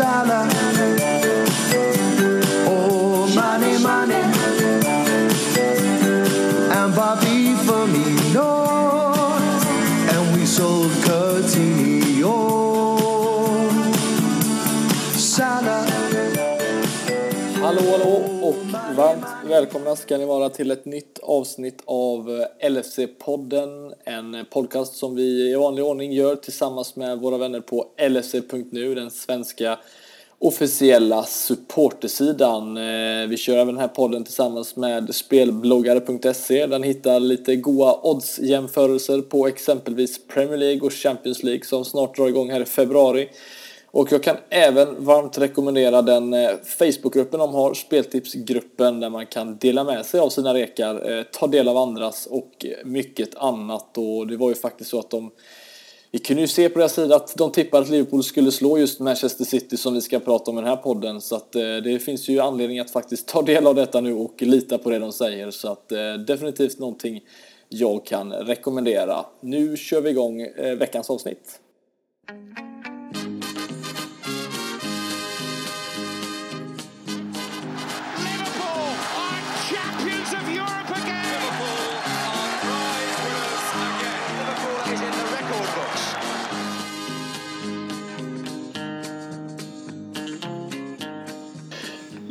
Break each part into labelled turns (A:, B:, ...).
A: Salah. Oh, money, money. And Bobby Firmino. And we sold Coutinho. Salah.
B: Hallå, hallå och varmt välkomna ska ni vara till ett nytt avsnitt av eh, LFC-podden. En podcast som vi i vanlig ordning gör tillsammans med våra vänner på LFC.nu, den svenska officiella supportersidan. Eh, vi kör även den här podden tillsammans med spelbloggare.se. Den hittar lite goa oddsjämförelser på exempelvis Premier League och Champions League som snart drar igång här i februari. Och jag kan även varmt rekommendera den eh, Facebookgruppen de har, Speltipsgruppen, där man kan dela med sig av sina rekar, eh, ta del av andras och eh, mycket annat. Och det var ju faktiskt så att de vi kunde ju se på deras sida att de tippade att Liverpool skulle slå just Manchester City som vi ska prata om i den här podden. Så att det finns ju anledning att faktiskt ta del av detta nu och lita på det de säger. Så att definitivt någonting jag kan rekommendera. Nu kör vi igång veckans avsnitt.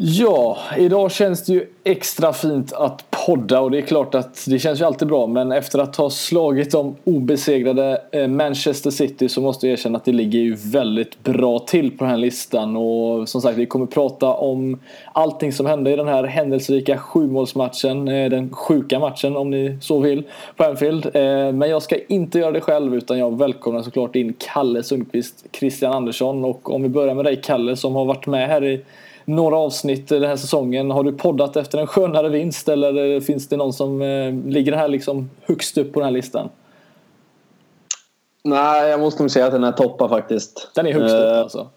B: Ja, idag känns det ju extra fint att podda och det är klart att det känns ju alltid bra men efter att ha slagit de obesegrade eh, Manchester City så måste jag erkänna att det ligger ju väldigt bra till på den här listan och som sagt vi kommer prata om allting som hände i den här händelserika sjumålsmatchen, eh, den sjuka matchen om ni så vill på Anfield. Eh, men jag ska inte göra det själv utan jag välkomnar såklart in Kalle Sundqvist, Christian Andersson och om vi börjar med dig Kalle som har varit med här i några avsnitt den här säsongen. Har du poddat efter en skönare vinst eller finns det någon som eh, ligger här liksom högst upp på den här listan?
C: Nej, jag måste nog säga att den är toppar faktiskt.
B: Den är högst upp
C: Eh,
B: alltså.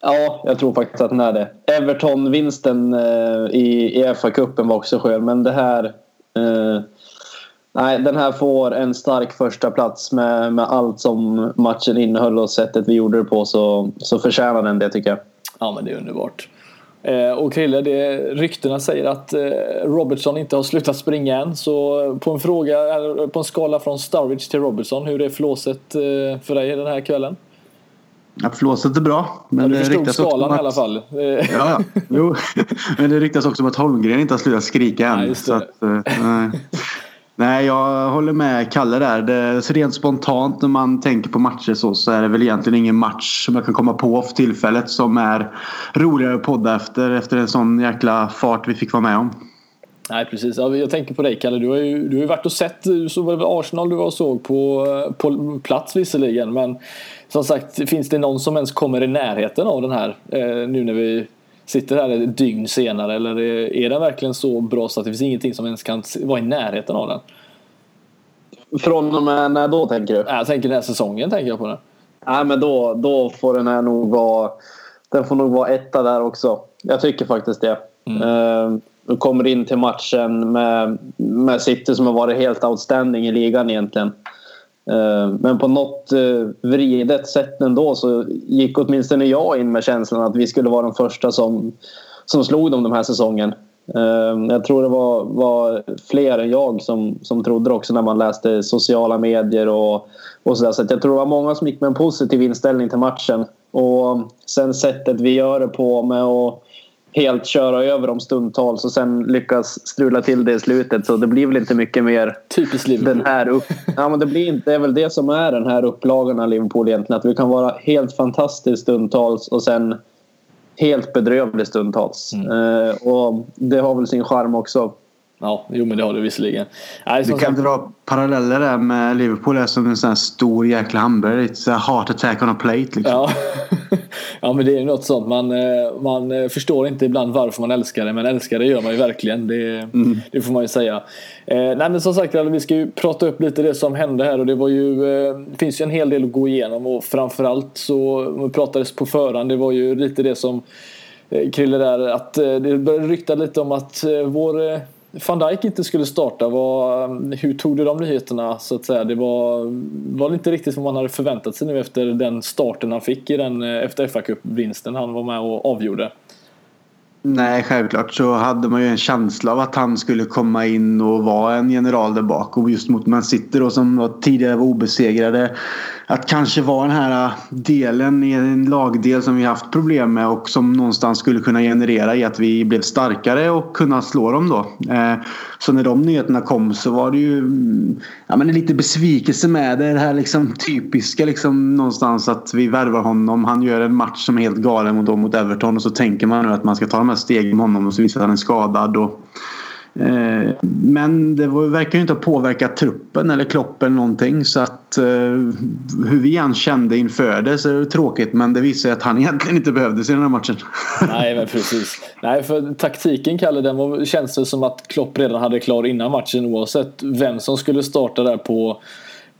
C: Ja, jag tror faktiskt att den är det. Everton-vinsten eh, i, i FA-cupen var också skön, men det här... Eh, nej, den här får en stark första plats med, med allt som matchen innehöll och sättet vi gjorde det på så, så förtjänar den det tycker jag.
B: Ja men det är underbart. Eh, och Krille, det, ryktena säger att eh, Robertson inte har slutat springa än. Så på en fråga, på en skala från Sturridge till Robertson, hur är flåset eh, för dig den här kvällen?
D: Ja, flåset är bra. Men
B: Ja, du
D: det
B: förstod
D: också
B: skalan
D: om
B: i alla
D: att-
B: fall.
D: Ja. Jo. Men det ryktas också om att Holmgren inte har slutat skrika än.
B: Nej, det.
D: så att, nej nej, jag håller med Kalle där. Det, så rent spontant när man tänker på matcher så, så är det väl egentligen ingen match som jag kan komma på för tillfället som är roligare att podda efter. Efter en sån jäkla fart vi fick vara med om.
B: Nej precis, jag tänker på dig Kalle. Du har ju, du har ju varit och sett, så var det Arsenal du var och såg på, på plats visserligen. Men som sagt, finns det någon som ens kommer i närheten av den här eh, nu när vi sitter här ett dygn senare? Eller är, den verkligen så bra så att det finns ingenting som ens kan vara i närheten av den?
C: Från och med när då tänker du?
B: Jag tänker den här säsongen tänker jag på den.
C: Nej, men då, då får den här nog vara... Den får nog vara etta där också. Jag tycker faktiskt det. Mm. Du kommer in till matchen med, med City som har varit helt outstanding i ligan egentligen. Eh, men på något eh, vridet sätt ändå så gick åtminstone jag in med känslan att vi skulle vara de första som, som slog dem den här säsongen. Eh, jag tror det var, var fler än jag som, som trodde det också när man läste sociala medier och, och sådär. Så att jag tror det var många som gick med en positiv inställning till matchen. Och sen sättet vi gör det på med att helt köra över dem stundtals och sen lyckas strula till det i slutet. Så det blir väl inte mycket mer
B: Typiskt Liverpool.
C: den här upp... Ja, men det, blir inte, det är väl det som är den här upplagan av Liverpool egentligen. Att vi kan vara helt fantastiskt stundtals och sen helt bedrövlig stundtals. Eh, och det har väl sin charm också.
B: Ja, jo men det har du visserligen. Nej, som
D: kan
B: sagt,
D: dra paralleller där med Liverpool är som en sån här stor jäkla hamburgare. It's a heart attack on a plate. Liksom.
B: Ja. ja men det är ju något sånt. Man, eh, man eh, förstår inte ibland varför man älskar det men älskar det gör man ju verkligen. Det, det får man ju säga. Eh, nej men som sagt vi ska ju prata upp lite det som hände här och det var ju eh, det finns ju en hel del att gå igenom och framförallt så det pratades på förhand det var ju lite det som Krille där att det började rykta lite om att vår van Dijk inte skulle starta, var, hur tog du de nyheterna? Så att säga? Det var, var inte riktigt vad man hade förväntat sig nu efter den starten han fick i den, efter fa vinsten han var med och avgjorde.
D: Nej, självklart så hade man ju en känsla av att han skulle komma in och vara en general där bak. Och just mot Man City då som tidigare var obesegrade. Att kanske vara den här äh, delen i en lagdel som vi haft problem med och som någonstans skulle kunna generera i att vi blev starkare och kunna slå dem då. Eh, så när de nyheterna kom så var det ju mm, ja, men lite besvikelse med det. Det här liksom typiska liksom någonstans att vi värvar honom. Han gör en match som är helt galen mot, mot Everton och så tänker man nu att man ska ta de här stegen med honom och så visar han är skadad. Och, Eh, men det verkar ju inte ha påverkat truppen eller Klopp eller någonting. Så att eh, hur vi än kände inför det så är det tråkigt. Men det visar att han egentligen inte behövdes i den här matchen.
B: Nej, men precis. Nej, för taktiken Kalle, den var, känns det som att Klopp redan hade klar innan matchen oavsett vem som skulle starta där på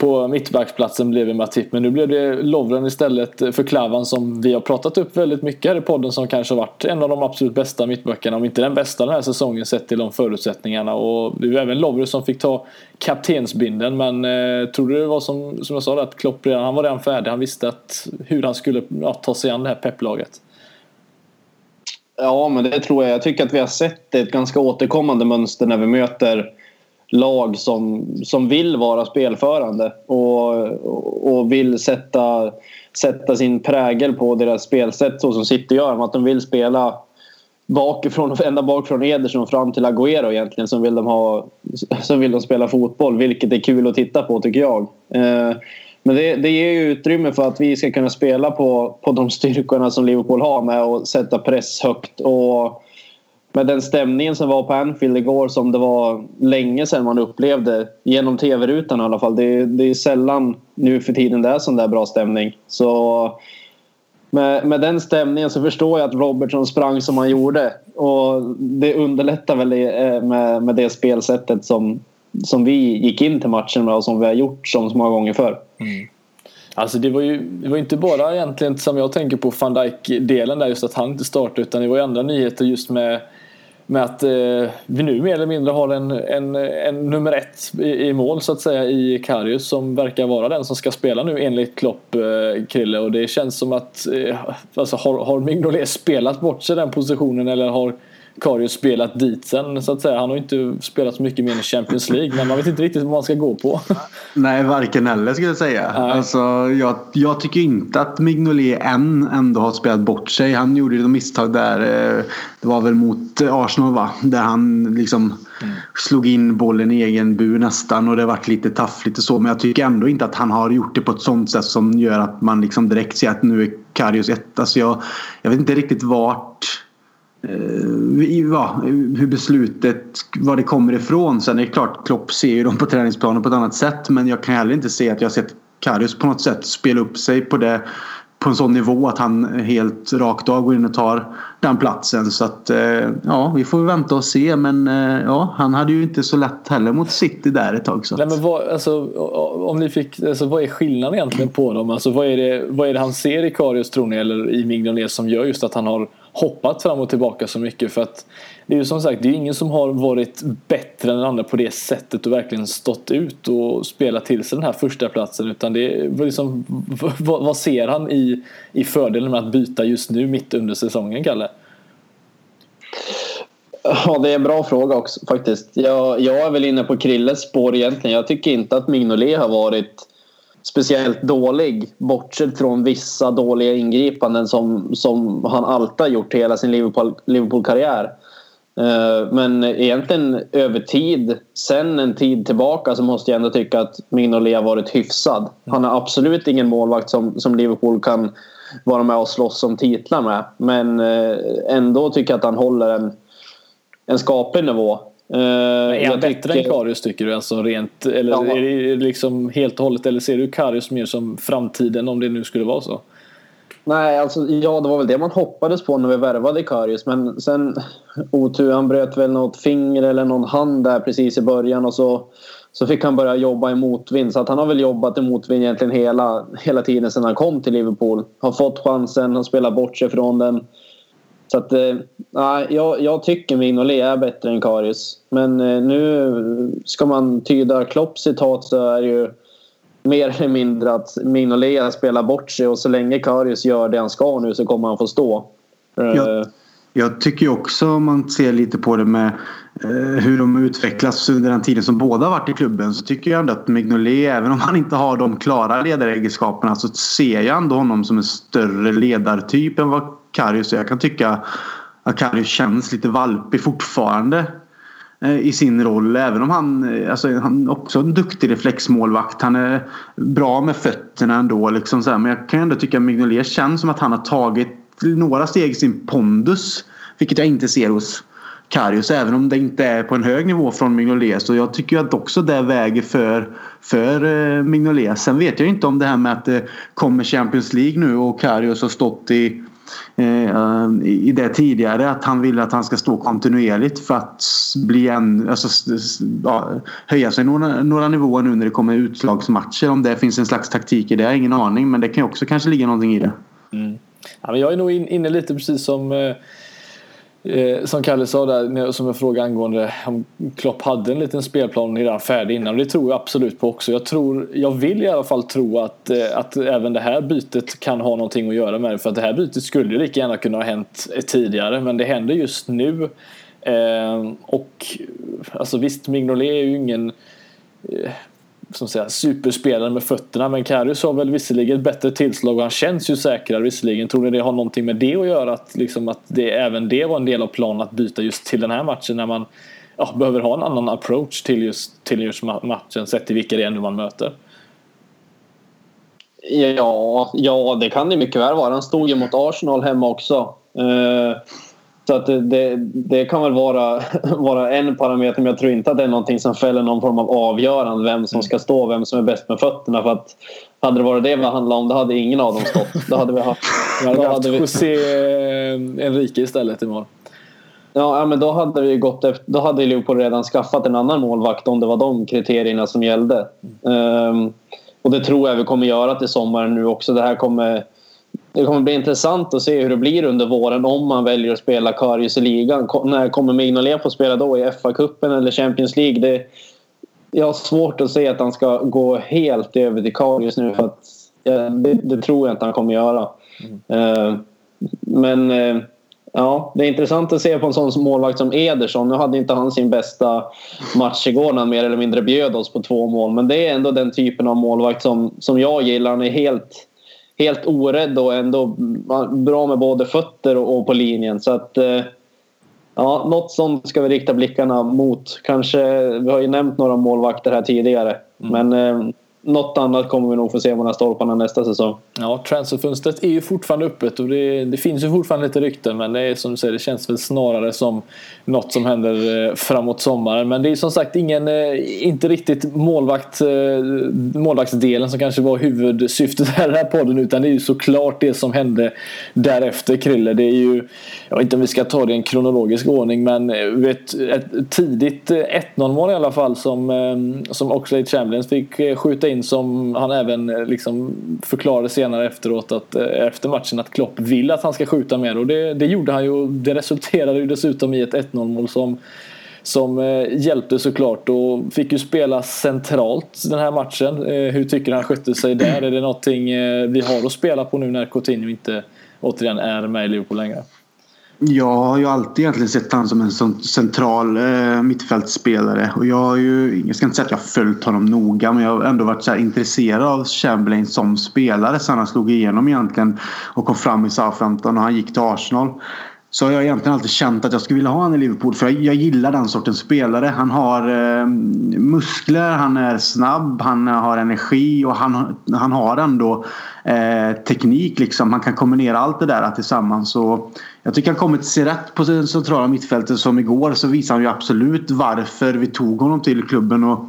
B: på mittbacksplatsen blev det Matip. Men nu blev det Lovren istället för Klavan som vi har pratat upp väldigt mycket här i podden som kanske har varit en av de absolut bästa mittbackarna. Om inte den bästa den här säsongen sett till de förutsättningarna. Och det var även Lovren som fick ta kaptensbinden. Men eh, tror du det var som, som jag sa att Klopp redan, han var redan färdig. Han visste att, hur han skulle ja, ta sig an det här pepplaget.
C: Ja, men det tror jag. Jag tycker att vi har sett ett ganska återkommande mönster när vi möter lag som, som vill vara spelförande och, och vill sätta, sätta sin prägel på deras spelsätt så som City gör. Att de vill spela bakifrån, ända bakifrån Ederson fram till Agüero egentligen som vill de, ha, som vill de spela fotboll vilket är kul att titta på tycker jag. Eh, men det, det ger ju utrymme för att vi ska kunna spela på, på de styrkorna som Liverpool har med att sätta press högt och med den stämningen som var på Anfield igår som det var länge sedan man upplevde genom tv-rutan i alla fall. Det, det är sällan nu för tiden det är sån där bra stämning. Så med, med den stämningen så förstår jag att Robertson sprang som han gjorde. Och det underlättar väl eh, med, med det spelsättet som, som vi gick in till matchen med och som vi har gjort som så många gånger förr. Mm.
B: Alltså det var ju det var inte bara egentligen som jag tänker på van Dijk-delen där just att han inte startade utan det var ju andra nyheter just med med att eh, vi nu mer eller mindre har en, en, en nummer ett i, i, mål så att säga i Karius som verkar vara den som ska spela nu enligt Klopp, eh, Krille. Och det känns som att eh, alltså, har, har Mignolet spelat bort sig den positionen eller har Karius spelat dit sen så att säga. Han har inte spelat så mycket mer i Champions League men man vet inte riktigt vad man ska gå på.
D: Nej, varken eller skulle jag säga. Alltså, jag, jag tycker inte att Mignolet än ändå har spelat bort sig. Han gjorde ju misstag där. Eh, det var väl mot Arsenal va? Där han liksom mm. slog in bollen i egen bur nästan och det vart lite taffligt och så. Men jag tycker ändå inte att han har gjort det på ett sånt sätt som gör att man liksom direkt ser att nu är Karius ett. Alltså jag, jag vet inte riktigt vart Eh, ja, hur beslutet, var det kommer ifrån. Sen är det klart, Klopp ser ju dem på träningsplanen på ett annat sätt. Men jag kan heller inte se att jag sett Karius på något sätt spela upp sig på det på en sån nivå att han helt rakt av går in och tar den platsen. Så att eh, ja, vi får vänta och se. Men eh, ja, han hade ju inte så lätt heller mot City där ett tag. Så
B: Nej, men vad, alltså, om ni fick, alltså, vad är skillnaden egentligen på dem? Alltså, vad, är det, vad är det han ser i Karius tror ni eller i Mignolet som gör just att han har hoppat fram och tillbaka så mycket? För att det är ju som sagt, det är ingen som har varit bättre än den andra på det sättet och verkligen stått ut och spelat till sig den här första platsen utan det är liksom, vad, vad ser han i, i fördelen med att byta just nu mitt under säsongen, Kalle?
C: Ja, det är en bra fråga också faktiskt. Jag, jag är väl inne på Krilles spår egentligen. Jag tycker inte att Mignolet har varit speciellt dålig bortsett från vissa dåliga ingripanden som, som han alltid har gjort hela sin Liverpool-karriär. Eh, men egentligen över tid, sen en tid tillbaka så måste jag ändå tycka att Mignolet har varit hyfsad. Han är absolut ingen målvakt som, som Liverpool kan vara med och slåss om titlar med. Men eh, ändå tycker jag att han håller en, en skaplig nivå.
B: Eh, är han bättre tycker... än Karius tycker du? Alltså rent, eller ja. är det liksom helt och hållet eller ser du Karius mer som framtiden om det nu skulle vara så?
C: Nej, alltså, ja, det var väl det man hoppades på när vi värvade Karius. Men sen otur, han bröt väl något finger eller någon hand där precis i början och så, så fick han börja jobba i motvind. Så att han har väl jobbat i motvind egentligen hela, hela tiden sedan han kom till Liverpool. Har fått chansen, har spelat bort sig från den. Så att, eh, jag, jag tycker Mignolet är bättre än Karius. Men eh, nu ska man tyda Klopps citat så är det ju mer eller mindre att Mignolet spelar bort sig och så länge Karius gör det han ska nu så kommer han få stå. Eh,
D: Ja. Jag tycker ju också om man ser lite på det med eh, hur de utvecklas under den tiden som båda har varit i klubben så tycker jag ändå att Mignolet, även om han inte har de klara ledaregenskaperna så ser jag ändå honom som en större ledartyp än vad Karius är. Jag kan tycka att Karius känns lite valpig fortfarande eh, i sin roll. Även om han, eh, alltså, han är en duktig reflexmålvakt. Han är bra med fötterna ändå. Liksom så här. Men jag kan ändå tycka att Mignolet känns som att han har tagit några steg i sin pondus. Vilket jag inte ser hos Karius. Även om det inte är på en hög nivå från Mignolet. Så jag tycker att också det väger för, för eh, Mignolet. Sen vet jag inte om det här med att det kommer Champions League nu och Karius har stått i eh, i det tidigare att han vill att han ska stå kontinuerligt för att bli en, alltså, ja, höja sig några, några nivåer nu när det kommer utslagsmatcher. Om det finns en slags taktik i det, jag har ingen aning. Men det kan ju också kanske ligga någonting i det. Mm.
B: Ja, men jag är nog in, inne lite precis som eh, eh, som Kalle sa där, som jag frågade angående om Klopp hade en liten spelplan redan färdig innan. Och det tror jag absolut på också. Jag, tror, jag vill i alla fall tro att, eh, att även det här bytet kan ha någonting att göra med det. För att det här bytet skulle ju lika gärna kunna ha hänt eh, tidigare. Men det händer just nu. Eh, och alltså visst, Mignolet är ju ingen eh, som säga, superspelare med fötterna. Men Karius har väl visserligen ett bättre tillslag och han känns ju säkrare visserligen. Tror ni det har någonting med det att göra? Att, liksom, att det, även det var en del av planen att byta just till den här matchen när man ja, behöver ha en annan approach till just, till just matchen sett till vilka det är nu man möter.
C: Ja, ja, det kan det mycket väl vara. Han stod ju mot Arsenal hemma också. Eh, så att det, det, kan väl vara, vara en parameter men jag tror inte att det är någonting som fäller någon form av avgörande vem som ska stå vem som är bäst med fötterna. För att hade det varit det det handlade om då hade ingen av dem stått. Då hade vi haft...
B: Vi
C: Då hade vi,
B: José eh, Enrique istället imorgon.
C: ja, men då hade vi gått efter, Då hade Liverpool redan skaffat en annan målvakt om det var de kriterierna som gällde. Ehm, och det tror jag vi kommer göra till sommaren nu också. Det här kommer... Det kommer bli intressant att se hur det blir under våren om man väljer att spela Karius i ligan. När kommer Mignolet få spela då? I FA-cupen eller Champions League? Det, jag har svårt att se att han ska gå helt över till Karius nu. För att, det, det tror jag inte han kommer göra. Eh, men eh, ja, det är intressant att se på en sån målvakt som Ederson. Nu hade inte han sin bästa match igår när han mer eller mindre bjöd oss på två mål. Men det är ändå den typen av målvakt som, som jag gillar. Han är helt, helt orädd och ändå bra med både fötter och, på linjen. Så att eh, Ja, något sånt ska vi rikta blickarna mot. Kanske, vi har ju nämnt några målvakter här tidigare. Men eh, något annat kommer vi nog få se mellan stolparna nästa säsong.
B: Ja, transferfönstret är ju fortfarande öppet och det, det finns ju fortfarande lite rykten men det är som du säger, det känns väl snarare som något som händer eh, framåt sommaren. Men det är som sagt ingen, eh, inte riktigt målvakt, eh, målvaktsdelen som kanske var huvudsyftet här i den här podden utan det är ju såklart det som hände därefter Krille. Det är ju, jag vet inte om vi ska ta det i en kronologisk ordning men vet, ett tidigt 1-0 mål i alla fall som, som Oxlade Chamberlain fick skjuta in som han även eh, liksom förklarade senare efteråt att, eh, efter matchen att Klopp vill att han ska skjuta mer och det, det gjorde han ju. Det resulterade ju dessutom i ett 1-0 mål som som eh, hjälpte såklart och fick ju spela centralt den här matchen. Hur tycker du han skötte sig där? Är det någonting vi har att spela på nu när Coutinho inte återigen är med i Liverpool längre?
D: Jag har ju alltid egentligen sett honom som en sån central eh, mittfältspelare. Och jag har ju, jag ska inte säga att jag har följt honom noga men jag har ändå varit så här intresserad av Chamberlain som spelare sen han slog igenom egentligen och kom fram i Southampton och han gick till Arsenal. Så har jag egentligen alltid känt att jag skulle vilja ha honom i Liverpool för jag, jag gillar den sortens spelare. Han har eh, muskler, han är snabb, han har energi och han, han har ändå eh, teknik. Liksom. Han kan kombinera allt det där tillsammans. Så jag tycker han kommit till sig rätt på det centrala mittfältet som igår så visar han ju absolut varför vi tog honom till klubben. Och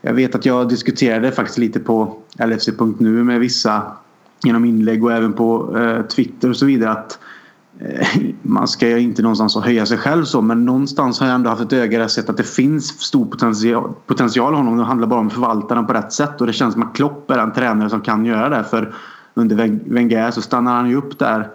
D: jag vet att jag diskuterade faktiskt lite på LFC.nu med vissa genom inlägg och även på eh, Twitter och så vidare att Eh, man ska ju inte någonstans höja sig själv så men någonstans har jag ändå haft ett öga där jag sett att det finns stor potential, potential i honom. Det handlar bara om att förvalta den på rätt sätt och det känns som att Klopp är den tränare som kan göra det för under Wenger så stannar han ju upp där.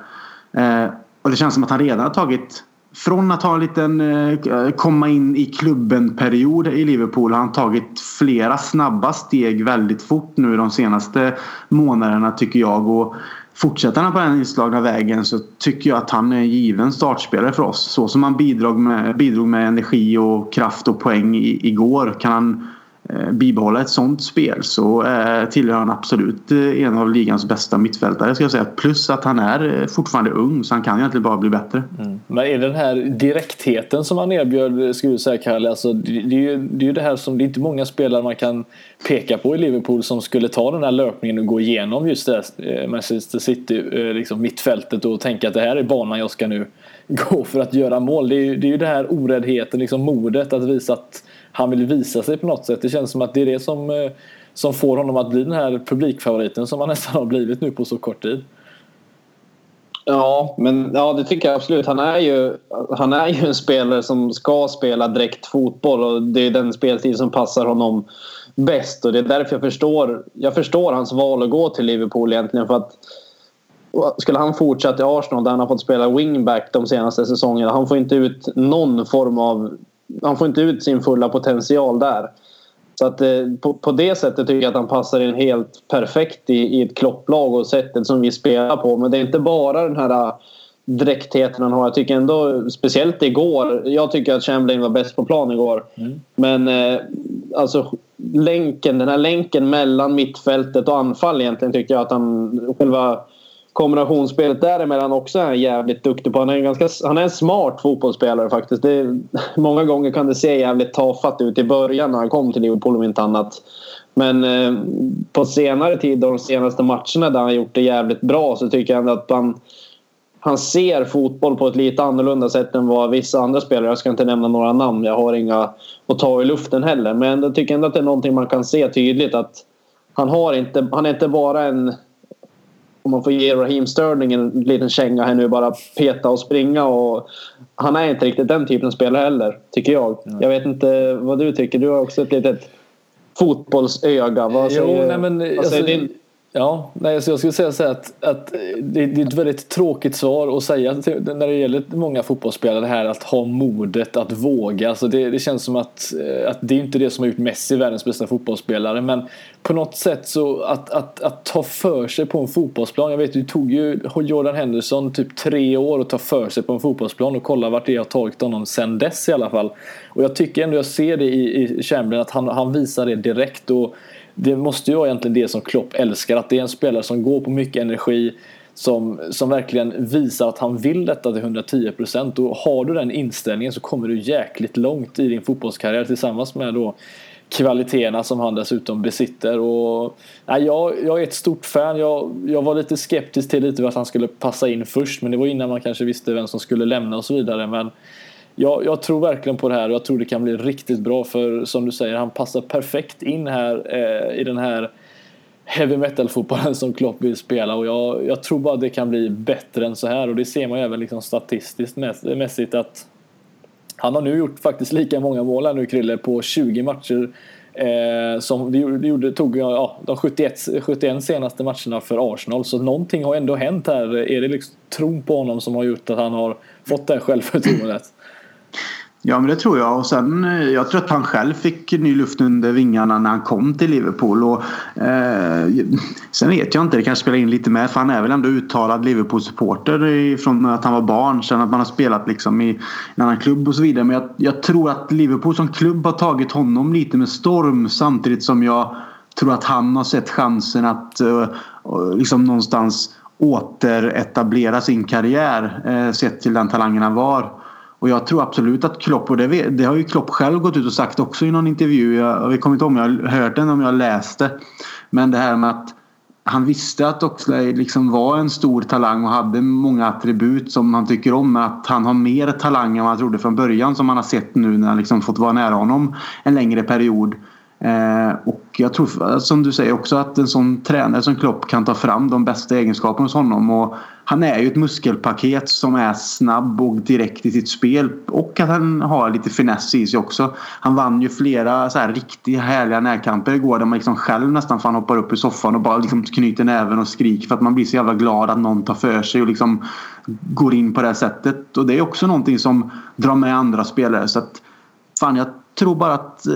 D: Eh, Och det känns som att han redan har tagit från att ha en liten eh, komma in i klubben-period i Liverpool har han tagit flera snabba steg väldigt fort nu de senaste månaderna tycker jag. Och fortsätter han på den inslagna vägen så tycker jag att han är en given startspelare för oss. Så som han bidrog med, bidrog med energi och kraft och poäng i, igår kan han Eh, bibehålla ett sånt spel så eh, tillhör han absolut eh, en av ligans bästa mittfältare. Ska jag säga. Plus att han är fortfarande ung så han kan egentligen bara bli bättre.
B: Mm. Men är det den här direktheten som han erbjöd, skulle du säga Kalle? Alltså, det, är ju, det är ju det här som det är inte många spelare man kan peka på i Liverpool som skulle ta den här löpningen och gå igenom just det här Manchester City, liksom mittfältet och tänka att det här är banan jag ska nu gå för att göra mål. Det är ju, det är ju det här oräddheten, liksom modet att visa att han vill visa sig på något sätt. Det känns som att det är det som, eh, som får honom att bli den här publikfavoriten som han nästan har blivit nu på så kort tid.
C: Ja, men ja, det tycker jag absolut. Han är, ju, han är ju en spelare som ska spela direkt fotboll och det är den speltid som passar honom bäst. Och det är därför jag förstår, jag förstår hans val att gå till Liverpool egentligen. För att skulle han fortsätta i Arsenal där han har fått spela wingback de senaste säsongerna. Han får inte ut någon form av han får inte ut sin fulla potential där. Så att eh, på, på det sättet tycker jag att han passar in helt perfekt i, i ett klopplag och sättet som vi spelar på. Men det är inte bara den här eh, dräktheten han har. Jag tycker ändå, speciellt igår, jag tycker att Chamberlain var bäst på plan igår. Mm. Men eh, alltså länken, den här länken mellan mittfältet och anfall egentligen tycker jag att han själva kombinationsspelet däremellan också är han jävligt duktig på. Han är en, ganska, han är en smart fotbollsspelare faktiskt. Det många gånger kan det se jävligt tafatt ut i början när han kom till Liverpool om inte annat. Men eh, på senare tid, de senaste matcherna där han gjort det jävligt bra så tycker jag ändå att han, han ser fotboll på ett lite annorlunda sätt än vad vissa andra spelare, jag ska inte nämna några namn, jag har inga att ta i luften heller. Men jag tycker ändå att det är någonting man kan se tydligt att han, har inte, han är inte bara en om man får ge Raheem Sterling en liten känga här nu bara peta och springa och han är inte riktigt den typen av spelare heller tycker jag. Mm. Jag vet inte vad du tycker. Du har också ett litet fotbollsöga. Vad säger,
B: jo, nej, men, vad säger alltså, din Ja, nej, så jag skulle säga så att, att det, det, är ett väldigt tråkigt svar att säga när det gäller många fotbollsspelare det här att ha modet att våga. Alltså det, det känns som att, eh, att det är inte det som har gjort Messi världens bästa fotbollsspelare men på något sätt så att, att, att ta för sig på en fotbollsplan. Jag vet det tog ju Jordan Henderson typ tre år att ta för sig på en fotbollsplan och kolla vart det har tagit honom sen dess i alla fall. Och jag tycker ändå jag ser det i, i Chamberlain att han, han visar det direkt. och det måste ju vara egentligen det som Klopp älskar. Att det är en spelare som går på mycket energi. Som, som verkligen visar att han vill detta till 110% och har du den inställningen så kommer du jäkligt långt i din fotbollskarriär tillsammans med då kvaliteterna som han dessutom besitter. Och, nej, jag, jag är ett stort fan. Jag, jag var lite skeptisk till lite att han skulle passa in först men det var innan man kanske visste vem som skulle lämna och så vidare. Men jag, jag, tror verkligen på det här och jag tror det kan bli riktigt bra för som du säger, han passar perfekt in här eh, i den här heavy metal-fotbollen som Klopp vill spela och jag, jag, tror bara det kan bli bättre än så här och det ser man ju även liksom statistiskt mässigt att han har nu gjort faktiskt lika många mål här nu Krille på 20 matcher eh, som det gjorde, tog ja, de 71, 71 senaste matcherna för Arsenal så någonting har ändå hänt här. Är det liksom tron på honom som har gjort att han har fått det här självförtroendet?
D: Ja men det tror jag och sen eh, jag tror att han själv fick ny luft under vingarna när han kom till Liverpool. Och, eh, sen vet jag inte, det kanske spelar in lite med för han är väl ändå uttalad Liverpool-supporter från att han var barn. Sen att man har spelat liksom i en annan klubb och så vidare. Men jag, jag tror att Liverpool som klubb har tagit honom lite med storm samtidigt som jag tror att han har sett chansen att eh, liksom någonstans återetablera sin karriär eh, sett till den talangen han var. Och jag tror absolut att Klopp, och det, det, har ju Klopp själv gått ut och sagt också i någon intervju. Jag, jag kommer inte ihåg om jag har hört den om jag läste. Men det här med att han visste att Oxlade liksom var en stor talang och hade många attribut som han tycker om. Men att han har mer talang än vad han trodde från början som han har sett nu när han liksom fått vara nära honom en längre period. Eh, och jag tror eh, som du säger också att en sån tränare som Klopp kan ta fram de bästa egenskaperna hos honom. Och han är ju ett muskelpaket som är snabb och direkt i sitt spel. Och att han har lite finess i sig också. Han vann ju flera så här riktigt härliga närkamper igår där man liksom själv nästan fan hoppar upp i soffan och bara liksom knyter näven och skriker för att man blir så jävla glad att någon tar för sig och liksom går in på det här sättet. Och det är också någonting som drar med andra spelare. Så att, fan, jag tror bara att eh,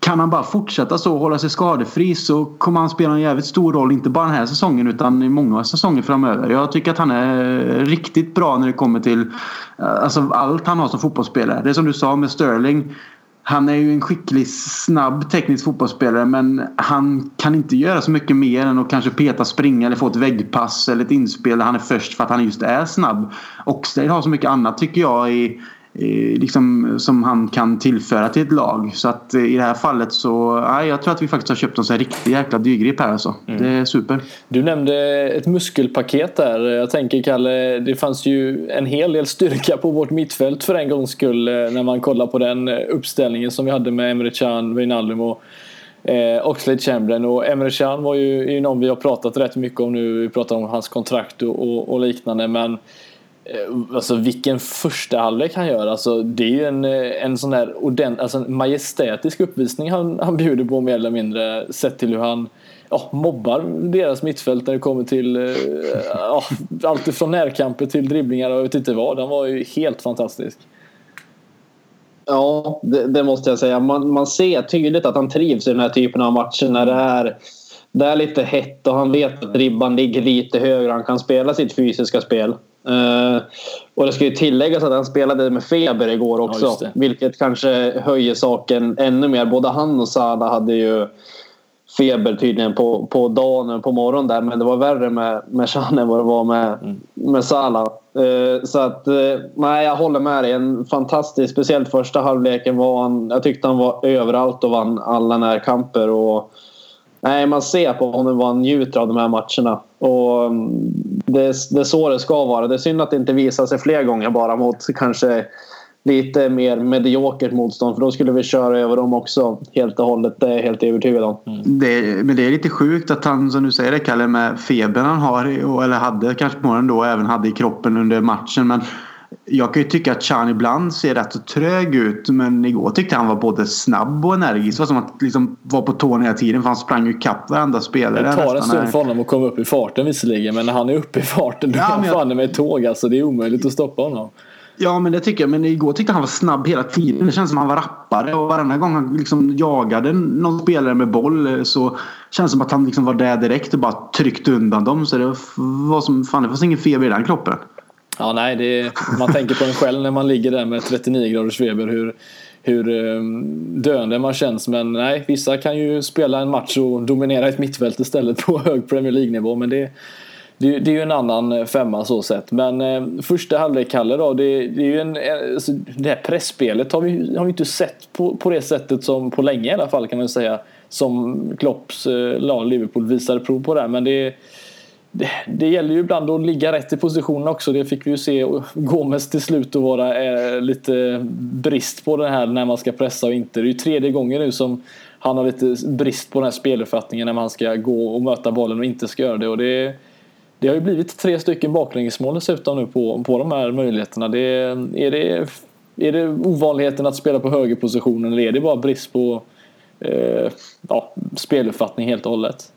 D: kan han bara fortsätta så och hålla sig skadefri så kommer han spela en jävligt stor roll. Inte bara den här säsongen utan i många säsonger framöver. Jag tycker att han är riktigt bra när det kommer till eh, alltså, allt han har som fotbollsspelare. Det är som du sa med Sterling. Han är ju en skicklig, snabb teknisk fotbollsspelare men han kan inte göra så mycket mer än att kanske peta, springa eller få ett väggpass eller ett inspel där han är först för att han just är snabb. Oxlade har så mycket annat tycker jag i liksom, som han kan tillföra till ett lag. Så att eh, i det här fallet så, ja, jag tror att vi faktiskt har köpt oss en riktig jäkla dyrgrip här alltså. Mm. Det är super.
B: Du nämnde ett muskelpaket där. Jag tänker Kalle, det fanns ju en hel del styrka på vårt mittfält för en gångs skull eh, när man kollar på den uppställningen som vi hade med Emre Can, Wijnaldum och Eh, Oxlade Chamberlain och Emre Can var ju, ju någon vi har pratat rätt mycket om nu. Vi pratar om hans kontrakt och, och, och liknande. Men Eh, Eh, alltså vilken första halvlek han gör. Alltså, det är ju en, eh, en sån där ordent, alltså en majestätisk uppvisning han, han bjuder på mer eller mindre. Sett till hur han ja, mobbar deras mittfält när det kommer till eh, ja, allt ifrån närkamper till dribblingar och jag vet inte vad. Han var ju helt fantastisk.
C: Ja, det, det, måste jag säga. Man, man ser tydligt att han trivs i den här typen av matcher när det är, det är lite hett och han vet att ribban ligger lite högre. Han kan spela sitt fysiska spel. Uh, och det ska ju tilläggas att han spelade med feber igår också. Ja, vilket kanske höjer saken ännu mer. Både han och Sada hade ju feber tydligen på, på dagen på morgonen där. Men det var värre med, med än vad det var med, mm. med Salah. Uh, så att, uh, nej jag håller med dig. En fantastisk, speciellt första halvleken var han, jag tyckte han var överallt och vann alla närkamper. Och, Nej, man ser på honom vad han njuter av de här matcherna. Och mm, det, det är så det ska vara. Det är synd att det inte visar sig fler gånger bara mot kanske lite mer mediokert motstånd. För då skulle vi köra över dem också helt och hållet. Det är jag helt övertygad om.
D: Mm. Det, men det är lite sjukt att han, som du säger det Kalle, med febern han har, eller hade kanske på morgonen då, även hade i kroppen under matchen. Men jag kan ju tycka att Chan ibland ser rätt så trög ut men igår tyckte han var både snabb och energisk. Det var som att liksom var på tårna hela tiden för han sprang ju kapp varenda spelare.
B: Det tar en stund för honom att komma upp i farten visserligen men när han är uppe i farten då ja, är han fan med ett tåg alltså. Det är omöjligt att stoppa honom.
D: Ja men det tycker jag. Men igår tyckte jag han var snabb hela tiden. Det känns som att han var rappare och varenda gång han liksom jagade någon spelare med boll så känns det som att han liksom var där direkt och bara tryckte undan dem. Så det var som fan det fanns ingen feber i den kroppen.
B: Ja, nej, det, man tänker på en själv när man ligger där med 39 graders feber hur, hur ehm, döende man känns. Men nej, vissa kan ju spela en match och dominera ett mittfält istället på hög Premier League-nivå. Men det, det, det, är ju en annan eh, femma så sett. Men eh, första halvlek, Kalle då, det, det, är ju en, eh, alltså, det här pressspelet har vi, har vi inte sett på, på det sättet som på länge i alla fall kan man säga. Som Klopps eh, Liverpool visade prov på där. Men det det, det, gäller ju ibland att ligga rätt i positionen också. Det fick vi ju se Gomes till slut att vara eh, lite brist på det här när man ska pressa och inte. Det är ju tredje gången nu som han har lite brist på den här speluppfattningen när man ska gå och möta bollen och inte ska göra det. Och det, det har ju blivit tre stycken baklängesmål dessutom nu på, på de här möjligheterna. Det, är, det, är det ovanligheten att spela på högerpositionen eller är det bara brist på eh, ja, speluppfattning helt och hållet?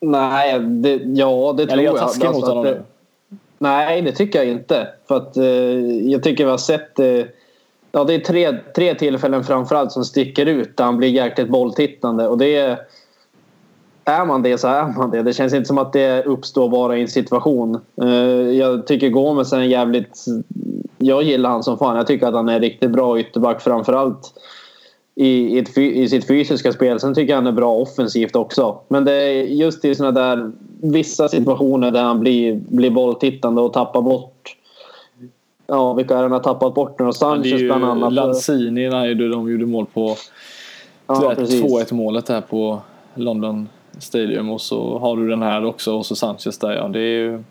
C: Nej, det, ja det tror jag. Eller jag taskig
B: mot honom nu?
C: Nej, det tycker jag inte. För att eh, jag tycker vi har sett eh, Ja, det är tre, tre tillfällen framförallt som sticker ut där han blir jäkligt bolltittande. Och det är, är man det så är man det. Det känns inte som att det uppstår bara i en situation. Eh, jag tycker Gomes är en jävligt... Jag gillar han som fan. Jag tycker att han är riktigt bra ytterback framförallt i, i, i sitt fysiska spel. Sen tycker jag han är bra offensivt också. Men det är just i såna där vissa situationer där han blir, blir bolltittande och tappar bort Ja, vilka är det han har tappat bort nu? Sanchez bland annat.
B: Lanzini när de gjorde mål på ja, 2-1 målet här på London Stadium och så har du den här också och så Sanchez där ja. Det är ju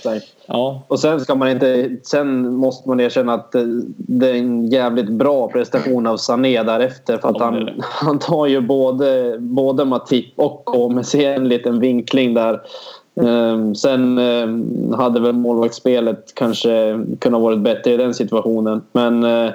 C: sig.
B: Ja,
C: Och sen ska man inte... Sen måste man erkänna att det, det är en jävligt bra prestation av Sané därefter. För att
B: Ja,
C: han, han tar ju både, både Matip och Gomes i en liten vinkling där. Ehm, sen ehm, hade väl målvaktsspelet kanske kunnat varit bättre i den situationen. Men eh,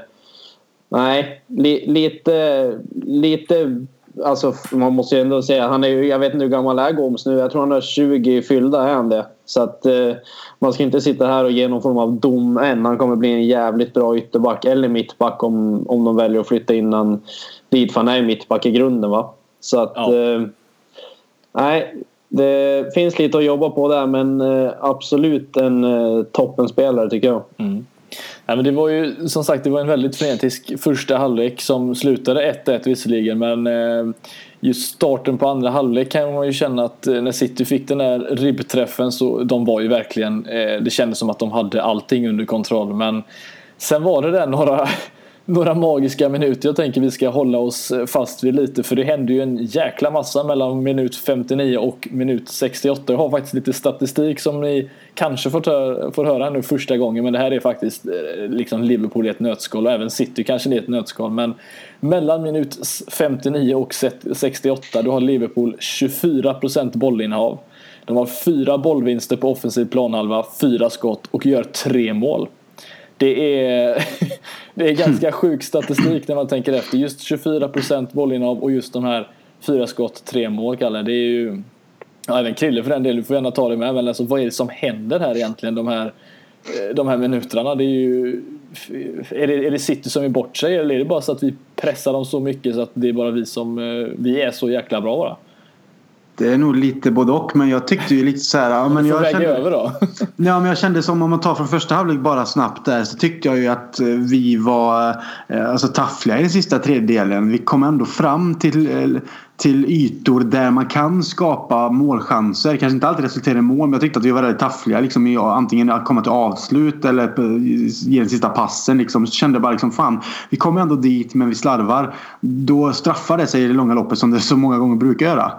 C: nej, li, lite... lite Alltså man måste ju ändå säga, han är ju, jag vet inte hur gammal är Gomes nu. Jag tror han har 20 fyllda, är han det? Så att eh, man ska inte sitta här och ge någon form av dom än. Han kommer bli en jävligt bra ytterback eller mittback om, om de väljer att flytta in han dit. För han är ju mittback i grunden va. Så att...
B: Ja.
C: Eh, nej, det finns lite att jobba på där men eh, absolut en eh, toppenspelare tycker jag.
B: Nej, men det var ju som sagt det var en väldigt frenetisk första halvlek som slutade 1-1 visserligen men eh, just starten på andra halvlek kan man ju känna att eh, när City fick den där ribbträffen så de var ju verkligen eh, det kändes som att de hade allting under kontroll men sen var det där några några magiska minuter jag tänker vi ska hålla oss eh, fast vid lite för det hände ju en jäkla massa mellan minut 59 och minut 68. Jag har faktiskt lite statistik som ni kanske får, hör, får höra nu första gången men det här är faktiskt eh, liksom Liverpool i ett nötskal och även City kanske i ett nötskal men mellan minut 59 och 68 då har Liverpool 24% bollinnehav. De har fyra bollvinster på offensiv planhalva, fyra skott och gör tre mål. Det är, det är ganska sjuk statistik när man tänker efter. Just 24% bollinnehav och just de här fyra skott, tre mål Kalle. Det är ju... Ja, även Krille för den delen, du får gärna ta det med. Men alltså, vad är det som händer här egentligen de här, eh, de här minuterna? Det är ju... Är det, är det City som är bort sig eller är det bara så att vi pressar dem så mycket så att det är bara vi som... Eh, vi är så jäkla bra bara?
D: Det är nog lite både och men jag tyckte ju lite så här. Ja, men jag kände,
B: över då.
D: Ja, men jag kände som om man tar från första halvlek bara snabbt där så tyckte jag ju att eh, vi var eh, alltså, taffliga i den sista tredjedelen. Vi kom ändå fram till, eh, till ytor där man kan skapa målchanser. Kanske inte alltid resultera i mål men jag tyckte att vi var väldigt taffliga liksom, i antingen att komma till avslut eller ge den sista passen. Liksom. Så kände bara liksom fan, vi kommer ändå dit men vi slarvar. Då straffar det sig i det långa loppet som det så många gånger brukar göra.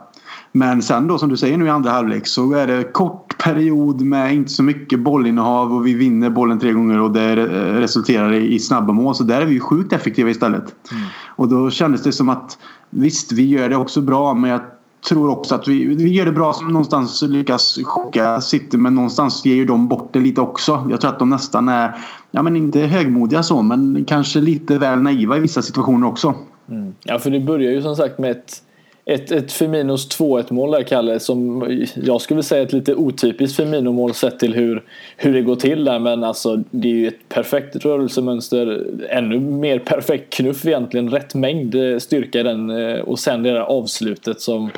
D: Men sen då som du säger nu i andra halvlek så är det kort period med inte så mycket bollinnehav och vi vinner bollen tre gånger och det resulterar i snabba mål. Så där är vi ju sjukt effektiva istället. Och då kändes det som att visst, vi gör det också bra men jag tror också att vi, vi gör det bra som någonstans lyckas chocka City men någonstans ger ju de bort det lite också. Jag tror att de nästan är, ja men inte högmodiga så men kanske lite väl naiva i vissa situationer också.
B: Ja, för det börjar ju som sagt med ett, ett, ett Firminos 2-1 mål där, Kalle, som jag skulle säga ett lite otypiskt Firmino-mål sett till hur, hur det går till där. Men alltså, det är ju ett perfekt rörelsemönster. Ännu mer perfekt knuff egentligen. Rätt mängd eh, styrka i den. Eh, och sen det där avslutet som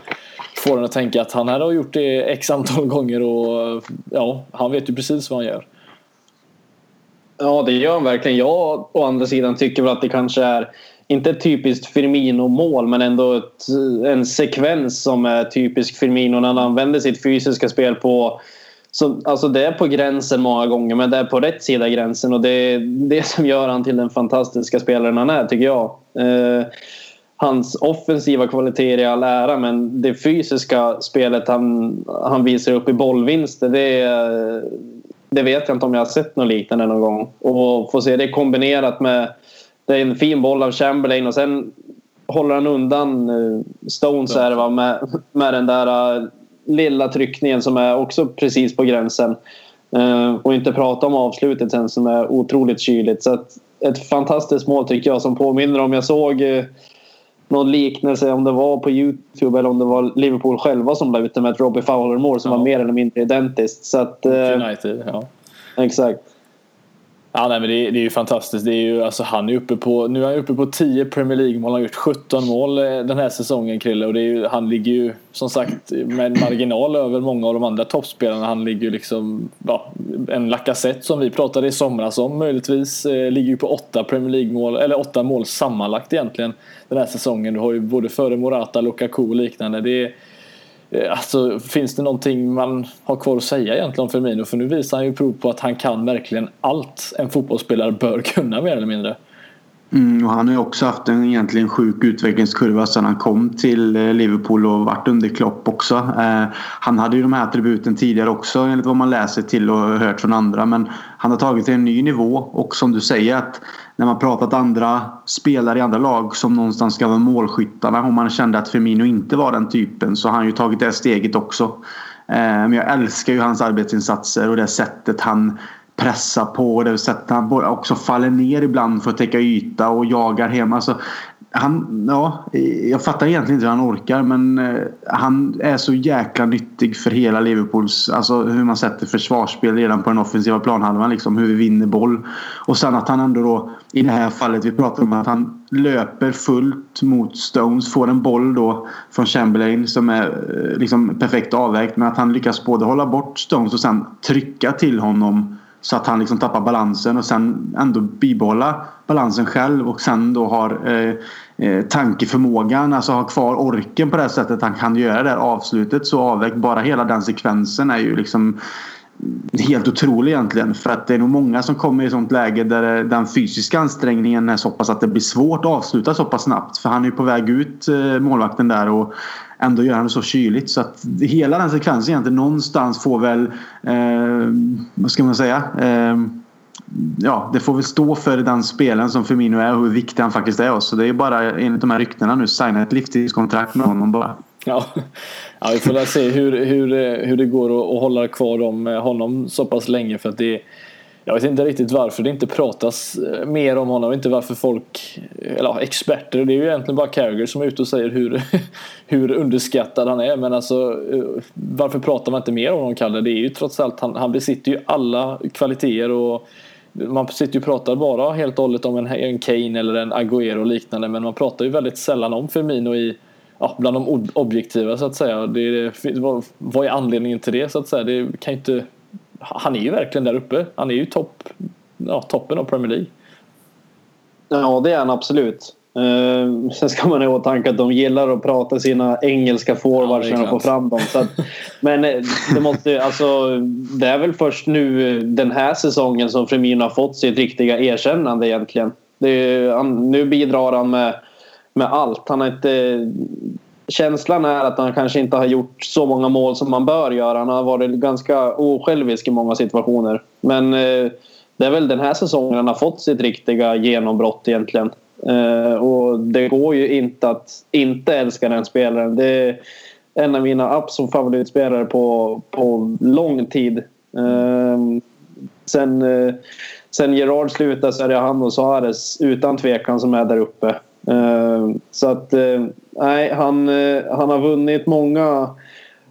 B: får en att tänka att han här har gjort det x antal gånger och ja, han vet ju precis vad han gör.
C: Ja, det gör han verkligen. Jag å andra sidan tycker väl att det kanske är inte ett typiskt Firmino-mål men ändå ett, en sekvens som är typisk Firmino när han använder sitt fysiska spel på så, alltså det är på gränsen många gånger men det är på rätt sida gränsen och det är det som gör han till den fantastiska spelaren han är tycker jag. Eh, hans offensiva kvaliteter i all ära men det fysiska spelet han, han visar upp i bollvinster det det vet jag inte om jag har sett något liknande någon gång. Och få se det kombinerat med det är en fin boll av Chamberlain och sen håller han undan eh, Stones här, va, med, med den där eh, lilla tryckningen som är också precis på gränsen. Eh, och inte prata om avslutet sen som är otroligt kyligt. Så ett fantastiskt mål tycker jag som påminner om jag såg någon liknelse om det var på Youtube eller om det var Liverpool själva som la ut det med ett Robbie Fowler-mål som
B: Ja.
C: var mer eller mindre identiskt. Så att,
B: United, ja.
C: exakt.
B: Ja, nej, men det, är, det är ju fantastiskt. Det är ju, alltså, han är uppe på, nu är han uppe på 10 Premier League-mål. Han har gjort 17 mål eh, den här säsongen, Krille. Och det är ju, han ligger ju som sagt med en marginal över många av de andra toppspelarna. Han ligger ju liksom, ja, en Lacazette som vi pratade i somras om möjligtvis. Eh, ligger ju på 8 Premier League-mål, eller 8 mål sammanlagt egentligen den här säsongen. Du har ju både före Morata, Lukaku och liknande. Det är, Eh, alltså, finns det någonting man har kvar att säga egentligen om Firmino? För nu visar han ju prov på att han kan verkligen allt en fotbollsspelare bör kunna mer eller mindre.
D: Mm, och han har ju också haft en egentligen sjuk utvecklingskurva sedan han kom till eh, Liverpool och varit under Klopp också. Eh, han hade ju de här attributen tidigare också enligt vad man läser till och hört från andra. Men han har tagit till en ny nivå och som du säger att när man pratat andra spelare i andra lag som någonstans ska vara målskyttarna och man kände att Firmino inte var den typen så har han ju tagit det steget också. Eh, men jag älskar ju hans arbetsinsatser och det sättet han pressar på. Det sättet han också faller ner ibland för att täcka yta och jagar hem. Alltså, han, ja, jag fattar egentligen inte hur han orkar men eh, han är så jäkla nyttig för hela Liverpools, alltså hur man sätter försvarsspel redan på den offensiva planhalvan liksom, hur vi vinner boll. Och sen att han ändå då i det här fallet, vi pratar om att han löper fullt mot Stones, får en boll då från Chamberlain som är eh, liksom perfekt avvägt men att han lyckas både hålla bort Stones och sen trycka till honom så att han liksom tappar balansen och sen ändå bibehålla balansen själv och sen då har eh, eh tankeförmågan, alltså ha kvar orken på det sättet han kan göra det här avslutet så avvägt. Bara hela den sekvensen är ju liksom helt otrolig egentligen. För att det är nog många som kommer i ett sånt läge där eh, den fysiska ansträngningen är så pass att det blir svårt att avsluta så pass snabbt. För han är ju på väg ut eh, målvakten där och ändå gör han det så kyligt. Så att hela den sekvensen egentligen någonstans får väl, eh, vad ska man säga, eh, ja, det får väl stå för den spelen som Firmino är och hur viktig han faktiskt är. Så det är bara enligt de här ryktena nu signa ett livstidskontrakt med honom bara.
B: Ja, ja vi får väl se hur, hur, hur det går att, att hålla kvar dem, eh, honom så pass länge. För att det, jag vet inte riktigt varför det inte pratas eh, mer om honom. Inte varför folk, eh, eller experter, det är ju egentligen bara Carragher som är ute och säger hur, hur underskattad han är. Men alltså eh, varför pratar man inte mer om honom Kalle? Det är ju trots allt, han, han besitter ju alla kvaliteter och man sitter ju och pratar bara helt och hållet om en, en Kane eller en Agüero och liknande men man pratar ju väldigt sällan om Firmino i ja, bland de objektiva så att säga. Det, vad, vad är anledningen till det så att säga? Det kan inte, han är ju verkligen där uppe. Han är ju topp, ja, toppen av Premier League.
C: Ja, det är han absolut. Uh, sen ska man ha i åtanke att de gillar att prata sina engelska forwards ja, när de får fram dem. Att, men eh, det, måste, alltså, det är väl först nu den här säsongen som Firmino har fått sitt riktiga erkännande egentligen. Är, han, nu bidrar han med, med allt. Han har inte, känslan är att han kanske inte har gjort så många mål som man bör göra. Han har varit ganska osjälvisk i många situationer. Men eh, det är väl den här säsongen han har fått sitt riktiga genombrott egentligen. Eh, och det går ju inte att inte älska den spelaren. Det är en av mina absolut favoritspelare på, på lång tid. Ehm, eh, sen, sen Gerard slutade så är det han och Suarez utan tvekan som är där uppe. Ehm, så att eh, nej, han, eh, han har vunnit många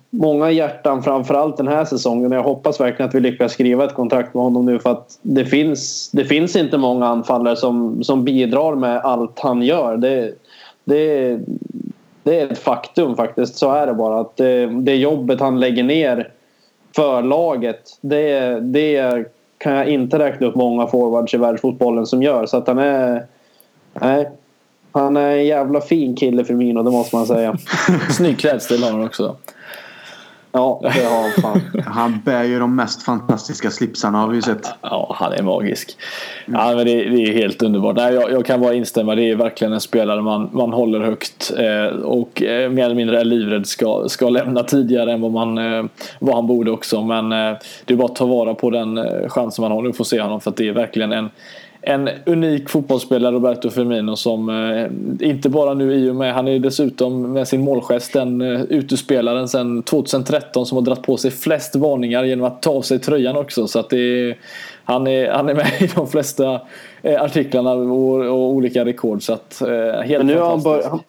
C: många hjärtan framförallt den här säsongen. Jag hoppas verkligen att vi lyckas skriva ett kontrakt med honom nu för att det finns, det finns inte många anfallare som, som bidrar med allt han gör. Det, det, det är ett faktum faktiskt. Så är det bara. Att det, det jobbet han lägger ner för laget det, det kan jag inte räkna upp många forwards i världsfotbollen som gör. Så att han är... Nej, han är en jävla fin kille Firmino, det måste man säga.
B: Snygg klädstil har han också.
C: Ja, det har han fan.
D: Han bär ju de mest fantastiska slipsarna har vi sett.
B: Ja, han är magisk. Ja, men det, det är helt underbart. Nej, jag, jag, kan bara instämma. Det är verkligen en spelare man, man håller högt eh, och eh, mer eller mindre är livrädd ska, ska lämna tidigare än vad, man, eh, vad han borde också. Men eh, det är bara att ta vara på den eh, chansen man har nu att få se honom för att det är verkligen en en unik fotbollsspelare, Roberto Firmino, som eh, inte bara nu i och med, han är dessutom med sin målgest den eh, utespelaren sedan 2013 som har dragit på sig flest varningar genom att ta av sig tröjan också. Så att är, han, är, han är med i de flesta eh, artiklarna och, och olika rekord. Så att, eh, helt
C: Men nu har han, bör, han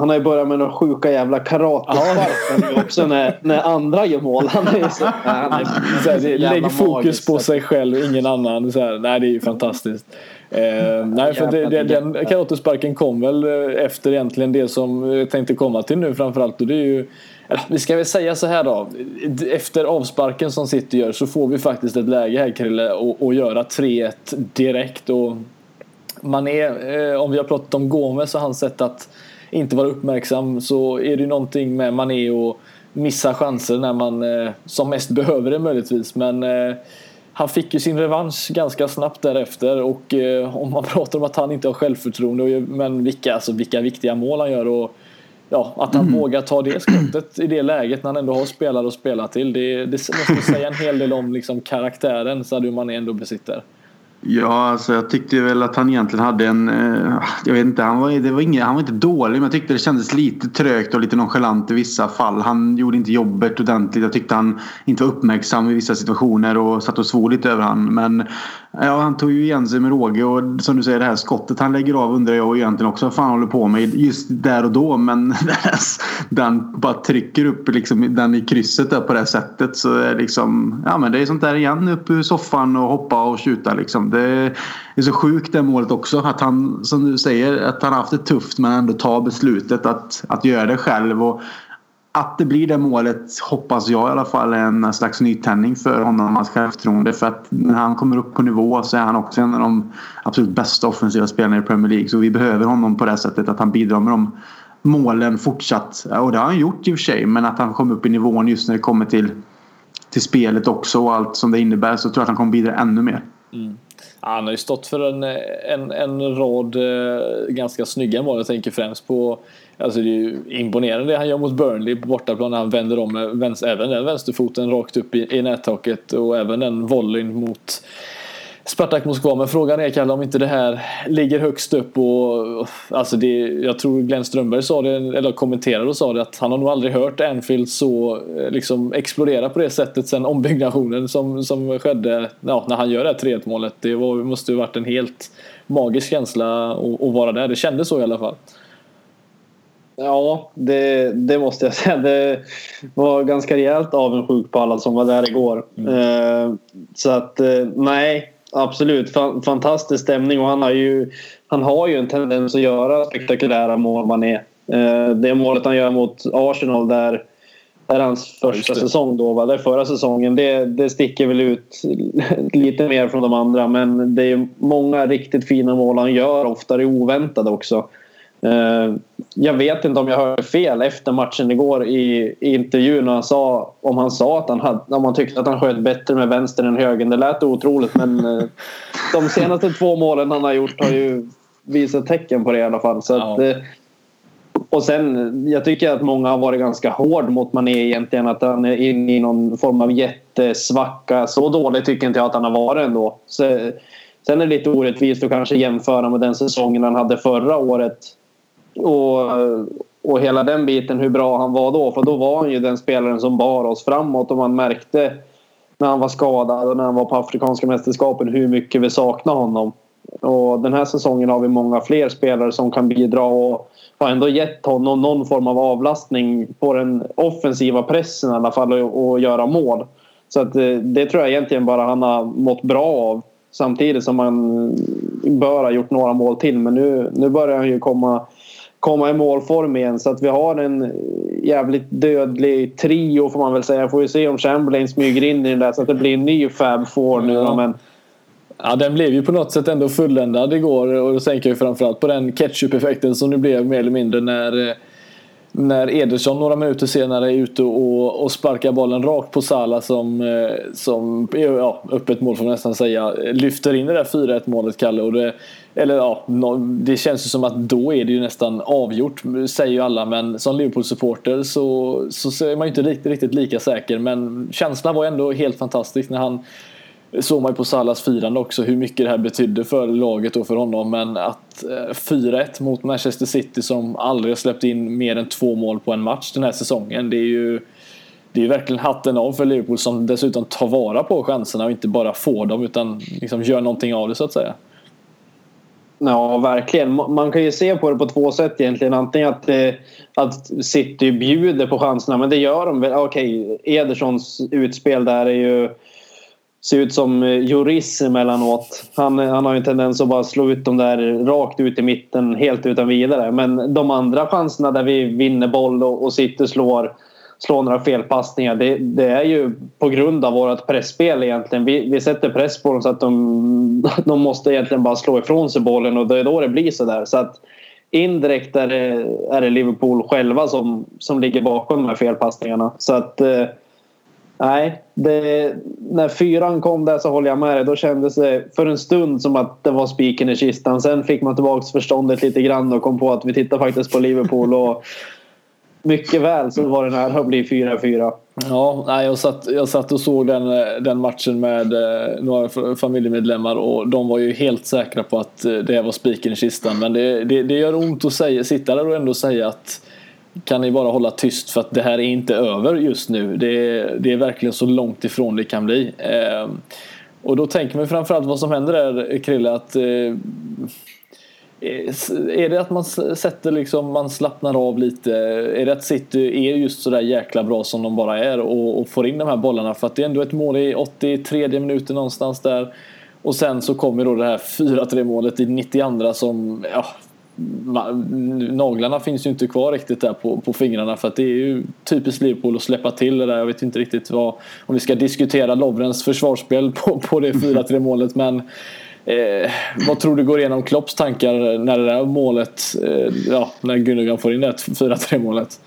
C: har ju börjat med några sjuka jävla karatesparkar när, när andra gör mål. Han är så, han är
B: så här, lägg fokus på sig själv och ingen annan. Så här, nej, det är ju fantastiskt. Eh, nej, för det, det, den karatesparken kom väl eh, efter egentligen det som jag tänkte komma till nu framförallt. Och det är ju, vi ska väl säga så här då. Efter avsparken som City gör så får vi faktiskt ett läge här Krille och, göra 3-1 direkt. Och man är, eh, om vi har pratat om Gomes så har han sett att inte vara uppmärksam så är det någonting med Mané och missa chanser när man eh, som mest behöver det möjligtvis. Men eh, han fick ju sin revansch ganska snabbt därefter och eh, om man pratar om att han inte har självförtroende men vilka, alltså, vilka viktiga mål han gör och ja, att han mm. vågar ta det skottet i det läget när han ändå har spelare att spela till. Det, det måste säga en hel del om liksom, karaktären Sadio Mané ändå besitter.
D: Ja, alltså jag tyckte väl att han egentligen hade en... Eh, jag vet inte, han var, det var ingen, han var inte dålig men jag tyckte det kändes lite trögt och lite nonchalant i vissa fall. Han gjorde inte jobbet ordentligt. Jag tyckte han inte var uppmärksam i vissa situationer och satt och svor lite över han. Men ja, han tog ju igen sig med råge och som du säger det här skottet han lägger av undrar jag egentligen också vad fan håller på med just där och då. Men den bara trycker upp liksom, den i krysset där på det sättet så är liksom... Ja men det är sånt där igen upp ur soffan och hoppa och tjuta liksom det är så sjukt det målet också. Att han, som du säger, att han haft det tufft men ändå tar beslutet att, att göra det själv. Och att det blir det målet hoppas jag i alla fall är en slags nytändning för honom, hans självförtroende. För att när han kommer upp på nivå så är han också en av de absolut bästa offensiva spelarna i Premier League. Så vi behöver honom på det sättet att han bidrar med de målen fortsatt. Och det har han gjort i och för sig. Men att han kommer upp i nivån just när det kommer till, till spelet också och allt som det innebär så tror jag att han kommer bidra ännu mer. Mm.
B: Han har ju stått för en, en, en rad eh, ganska snygga mål. Jag tänker främst på Alltså det är ju imponerande det han gör mot Burnley på bortaplan när han vänder om eh, med vänster, även den vänsterfoten rakt upp i, i nättaket och även den volleyn mot Spartak Moskva. Men frågan är Kalle om inte det här ligger högst upp och alltså det, jag tror Glenn Strömberg sa det, eller kommenterade och sa det att han har nog aldrig hört Anfield så eh, liksom explodera på det sättet sen ombyggnationen som, som skedde ja, när han gör det här 3 målet. Det var, måste ju varit en helt magisk känsla att, att vara där. Det kändes så i alla fall.
C: Ja, det, det, måste jag säga. Det var ganska rejält avundsjuk på alla som var där igår. Mm. Eh, så att eh, nej, absolut. Fantastisk stämning och han har ju, han har ju en tendens att göra spektakulära mål man är. Eh, det målet han gör mot Arsenal där är hans första säsong då, va? Det förra säsongen. Det, det sticker väl ut lite mer från de andra men det är många riktigt fina mål han gör, oftare oväntade också. Jag vet inte om jag hörde fel efter matchen igår i, i intervjun han sa, om han sa att han, hade, om han tyckte att han sköt bättre med vänster än höger. Det lät otroligt men eh, de senaste två målen han har gjort har ju visat tecken på det i alla fall. Så att, eh, och sen, jag tycker att många har varit ganska hård mot Mané egentligen. Att han är inne i någon form av jättesvacka. Så dålig tycker inte jag att han har varit ändå. Så, sen är det lite orättvist att kanske jämföra med den säsongen han hade förra året och, och hela den biten, hur bra han var då. För då var han ju den spelaren som bar oss framåt och man märkte när han var skadad och när han var på Afrikanska mästerskapen hur mycket vi saknade honom. Och den här säsongen har vi många fler spelare som kan bidra och har ändå gett honom någon form av avlastning på den offensiva pressen i alla fall och, och göra mål. Så att det, det tror jag egentligen bara han har mått bra av. Samtidigt som han bör ha gjort några mål till men nu, nu börjar han ju komma komma i målform igen. Så att vi har en jävligt dödlig trio får man väl säga. Får ju se om Chamberlain smyger in i den där så att det blir en ny Fab Four nu då, men
B: Ja, den blev ju på något sätt ändå fulländad igår och då tänker jag framförallt på den ketchup-effekten som det blev mer eller mindre när eh, när Ederson några minuter senare är ute och, och sparkar bollen rakt på Salah som, eh, som ja, öppet mål får man nästan säga, lyfter in det där 4-1 målet Kalle. Och det, eller ja, det känns ju som att då är det ju nästan avgjort, säger ju alla. Men som Liverpool-supporter så, så är man ju inte riktigt, riktigt lika säker. Men känslan var ändå helt fantastisk när han såg man ju på Salas firande också hur mycket det här betydde för laget och för honom. Men att eh, 4-1 mot Manchester City som aldrig har släppt in mer än två mål på en match den här säsongen. Det är ju det är verkligen hatten av för Liverpool som dessutom tar vara på chanserna och inte bara får dem utan liksom gör någonting av det så att säga.
C: Ja, verkligen. Man kan ju se på det på två sätt egentligen. Antingen att, eh, att City bjuder på chanserna, men det gör de väl. Okej, Edersons utspel där är ju ser ut som eh, Juris emellanåt. Han, eh, han har ju en tendens att bara slå ut dem där rakt ut i mitten helt utan vidare. Men de andra chanserna där vi vinner boll och, och sitter slår, slår några felpassningar det, det är ju på grund av vårt pressspel egentligen. Vi, vi sätter press på dem så att de, de måste egentligen bara slå ifrån sig bollen och det är då det blir sådär. Så att indirekt är det, är det Liverpool själva som, som ligger bakom de här felpassningarna. Så att eh, Nej, det, när fyran kom där så håller jag med dig. Då kändes det för en stund som att det var spiken i kistan. Sen fick man tillbaka förståndet lite grann och kom på att vi tittar faktiskt på Liverpool. Och mycket väl så var det nära att bli 4-4.
B: Ja, nej, jag, satt, jag satt och såg den, den matchen med eh, några familjemedlemmar och de var ju helt säkra på att eh, det var spiken i kistan. Men det, det, det gör ont att säga, sitta där och ändå säga att kan ni bara hålla tyst för att det här är inte över just nu. Det, det är verkligen så långt ifrån det kan bli. Eh, och då tänker man framförallt vad som händer där, Krille, att eh, eh är det att man sätter liksom, man slappnar av lite? Är det att City är just sådär jäkla bra som de bara är och, och, får in de här bollarna? För att det är ändå ett mål i 83 minuten någonstans där. Och sen så kommer då det här 4-3 målet i 92 som, ja, naglarna finns ju inte kvar riktigt där på, på fingrarna för att det är ju typiskt Liverpool att släppa till det där. Jag vet inte riktigt vad, om vi ska diskutera Lovrens försvarsspel på, på det 4-3 målet men Eh, vad tror du går igenom Klopps tankar när det där målet, eh, ja, när Gundogan får in det 4-3 målet?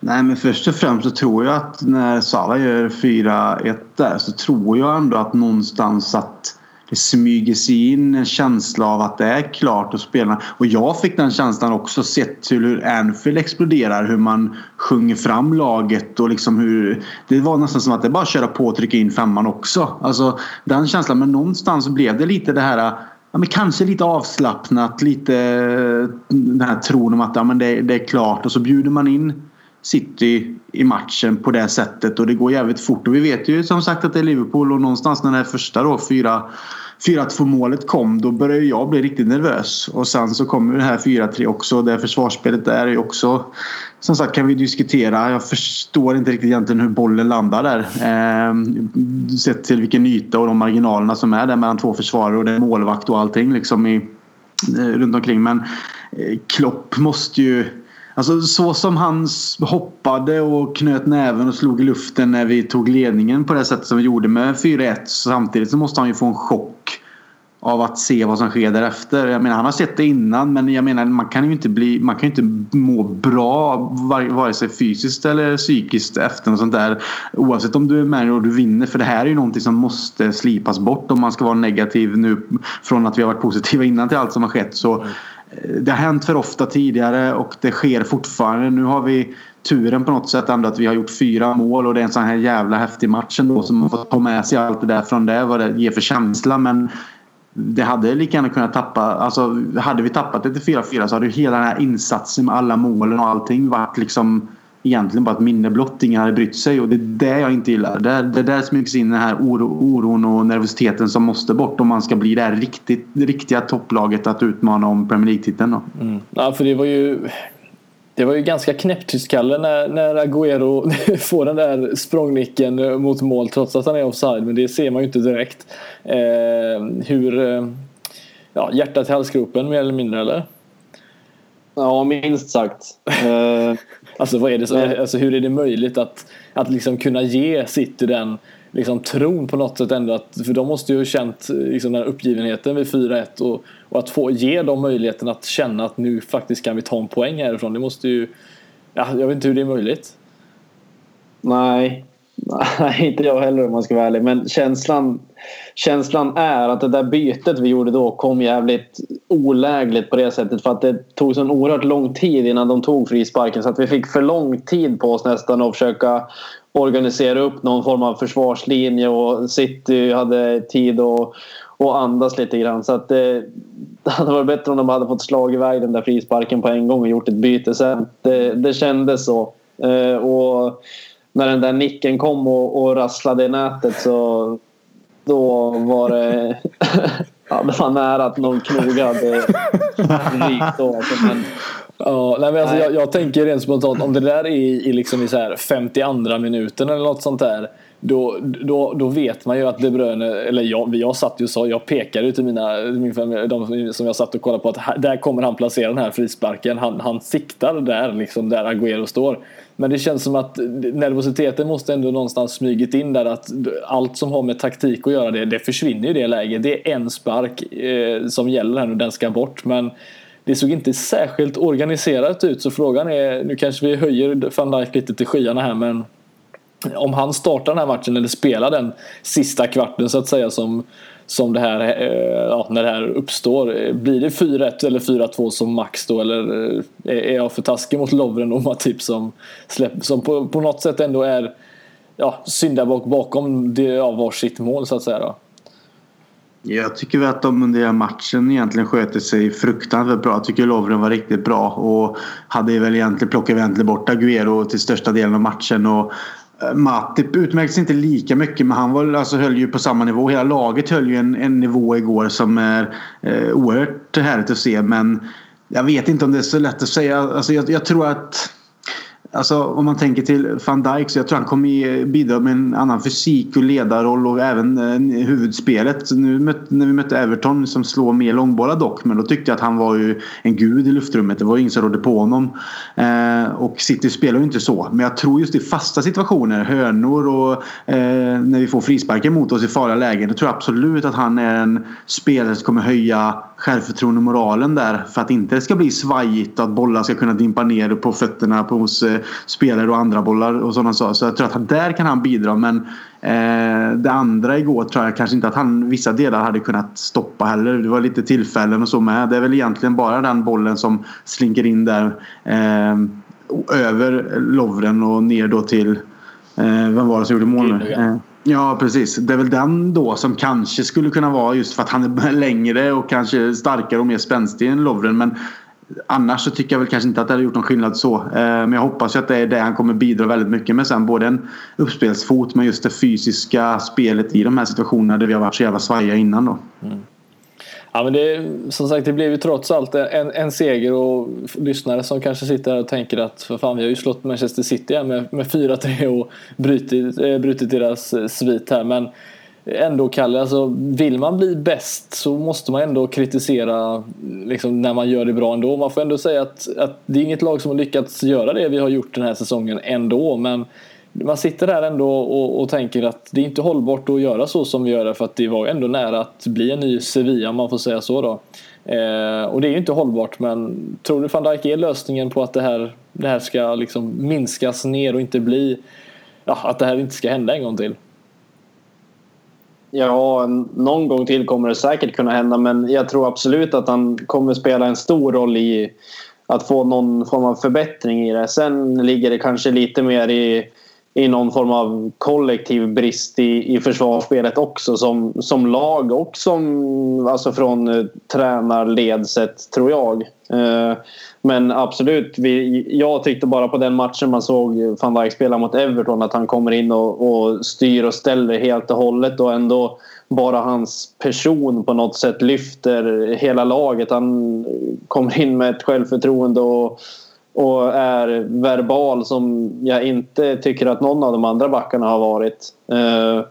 D: Nej men först och främst så tror jag att när Salah gör 4-1 där så tror jag ändå att någonstans att det smyger sig in en känsla av att det är klart att spela. Och jag fick den känslan också sett till hur Anfield exploderar. Hur man sjunger fram laget och liksom hur... Det var nästan som att det bara att köra på och trycka in femman också. Alltså den känslan. Men någonstans blev det lite det här ja, men kanske lite avslappnat, lite eh, den här tron om att ja, men det, det, är klart och så bjuder man in City i matchen på det sättet och det går jävligt fort och vi vet ju som sagt att det är Liverpool och någonstans när det här första då 4-2 målet kom då började jag bli riktigt nervös och sen så kommer det här 4-3 också det försvarsspelet där är också som sagt kan vi diskutera. Jag förstår inte riktigt egentligen hur bollen landar där. Eh, sett till vilken yta och de marginalerna som är där mellan två försvarare och det är målvakt och allting liksom i, eh, runt omkring. Men eh, Klopp måste ju Alltså så som han hoppade och knöt näven och slog i luften när vi tog ledningen på det sättet som vi gjorde med 4-1 samtidigt så måste han ju få en chock av att se vad som sker därefter. Jag menar han har sett det innan men jag menar man kan ju inte bli man kan ju inte må bra vare sig fysiskt eller psykiskt efter något sånt där. Oavsett om du är med och du vinner för det här är ju någonting som måste slipas bort om man ska vara negativ nu från att vi har varit positiva innan till allt som har skett så mm det har hänt för ofta tidigare och det sker fortfarande. Nu har vi turen på något sätt ändå att vi har gjort fyra mål och det är en sån här jävla häftig match ändå som man får ta med sig allt det där från det. Vad det ger för känsla men det hade lika gärna kunnat tappa. Alltså hade vi tappat det till 4-4 så hade ju hela den här insatsen med alla målen och allting varit liksom egentligen bara ett minne blott. Ingen hade brytt sig och det är det jag inte gillar. Det är, det är där smygs in den här oro, oron och nervositeten som måste bort om man ska bli det här riktigt, riktiga topplaget att utmana om Premier League-titeln.
B: Mm. Ja, för det var ju det var ju ganska knäpptyst Kalle när, när Agüero får den där språngnicken mot mål trots att han är offside. Men det ser man ju inte direkt. Eh, hur... Eh, ja, hjärtat i halsgropen mer eller mindre eller?
C: Ja, minst sagt. Eh,
B: alltså, vad är det så, alltså, hur är det möjligt att, att liksom kunna ge City den liksom, tron på något sätt ändå? Att, för de måste ju ha känt liksom, den uppgivenheten vid 4-1 och, och att få ge dem möjligheten att känna att nu faktiskt kan vi ta en poäng härifrån. Det måste ju... Ja, jag vet inte hur det är möjligt.
C: Nej, Nej, inte jag heller om man ska vara ärlig. Men känslan, känslan är att det där bytet vi gjorde då kom jävligt olägligt på det sättet. För att det tog så oerhört lång tid innan de tog frisparken. Så att vi fick för lång tid på oss nästan att försöka organisera upp någon form av försvarslinje. Och City hade tid att, och andas lite grann. Så att det, det hade varit bättre om de hade fått slag iväg den där frisparken på en gång och gjort ett byte sen. Det, det kändes så. Eh, och när den där nicken kom och, och rasslade i nätet så då var det... ja, det var nära att någon knogade rikt då. Alltså, men,
B: Ja, nej, men alltså, jag, jag, tänker rent spontant om det där är i, liksom i så här 52 minuten eller något sånt där. Då, då, då vet man ju att De Bruyne, eller jag, jag satt ju så, jag pekade ju till mina, min familj, de som jag satt och kollade på att där kommer han placera den här frisparken. Han, han siktar där liksom, där Agüero står. Men det känns som att nervositeten måste ändå någonstans smygit in där att allt som har med taktik att göra det, det försvinner i det läget. Det är en spark eh, som gäller här nu, den ska bort. Men det såg inte särskilt organiserat ut så frågan är, nu kanske vi höjer van Dijk lite till skyarna här men om han startar den här matchen eller spelar den sista kvarten så att säga som, som det här, eh, ja, när det här uppstår. Eh, blir det 4-1 eller 4-2 som max då eller eh, är jag för taskig mot Lovren och Matip som, släpp, som på, på något sätt ändå är ja, syndabock bakom det, ja, varsitt mål så att säga då?
D: Jag tycker väl att de under hela matchen egentligen sköter sig fruktansvärt bra. Jag tycker Lovren var riktigt bra och hade väl egentligen plockat egentligen bort Agüero till största delen av matchen. Och eh, Matip utmärktes inte lika mycket men han var, alltså, höll ju på samma nivå. Hela laget höll ju en, en nivå igår som är eh, oerhört härligt att se men jag vet inte om det är så lätt att säga. Alltså, jag, jag tror att Alltså om man tänker till van Dijk så jag tror han kommer bidra med en annan fysik och ledarroll och även eh, huvudspelet. Så nu möt, när vi mötte Everton som slår mer långbollar dock men då tyckte jag att han var ju en gud i luftrummet. Det var ju ingen som rådde på honom. Eh, och City spelar ju inte så. Men jag tror just i fasta situationer, hörnor och eh, när vi får frisparkar mot oss i farliga lägen. Då tror jag absolut att han är en spelare som kommer höja självförtroende och moralen där. För att inte det ska bli svajigt och att bollar ska kunna dimpa ner på fötterna på hos eh, spelare och andra bollar och sådana saker. Så jag tror att där kan han bidra. Men eh, det andra igår tror jag kanske inte att han vissa delar hade kunnat stoppa heller. Det var lite tillfällen och så med. Det är väl egentligen bara den bollen som slinker in där eh, över Lovren och ner då till eh, vem var det som gjorde mål nu? Eh, Ja precis. Det är väl den då som kanske skulle kunna vara just för att han är längre och kanske starkare och mer spänstig än Lovren. Men annars så tycker jag väl kanske inte att det hade gjort någon skillnad så. Eh, men jag hoppas ju att det är det han kommer bidra väldigt mycket med sen. Både en uppspelsfot men just det fysiska spelet i de här situationerna där vi har varit så jävla svajiga innan då. Mm.
B: Ja, men det, som sagt, det blev ju trots allt en, en seger och lyssnare som kanske sitter här och tänker att för fan, vi har ju slått Manchester City här med, med 4-3 och brutit, eh, brutit deras eh, svit här. Men ändå Kalle, alltså, vill man bli bäst så måste man ändå kritisera liksom, när man gör det bra ändå. Man får ändå säga att, att det är inget lag som har lyckats göra det vi har gjort den här säsongen ändå. Men man sitter där ändå och, och tänker att det är inte hållbart att göra så som vi gör det för att det var ändå nära att bli en ny Sevilla om man får säga så då. Eh, och det är ju inte hållbart men tror du van Dijk är lösningen på att det här, det här ska liksom minskas ner och inte bli ja, att det här inte ska hända en gång till?
C: Ja, någon gång till kommer det säkert kunna hända men jag tror absolut att han kommer spela en stor roll i att få någon form av förbättring i det. Sen ligger det kanske lite mer i, i någon form av kollektiv brist i, i försvarsspelet också som, som lag och som alltså från eh, tränarledset tror jag. Eh, men absolut, vi, jag tyckte bara på den matchen man såg van Dijk spela mot Everton att han kommer in och, och styr och ställer helt och hållet och ändå bara hans person på något sätt lyfter hela laget. Han kommer in med ett självförtroende och, och är verbal som jag inte tycker att någon av de andra backarna har varit. Eh,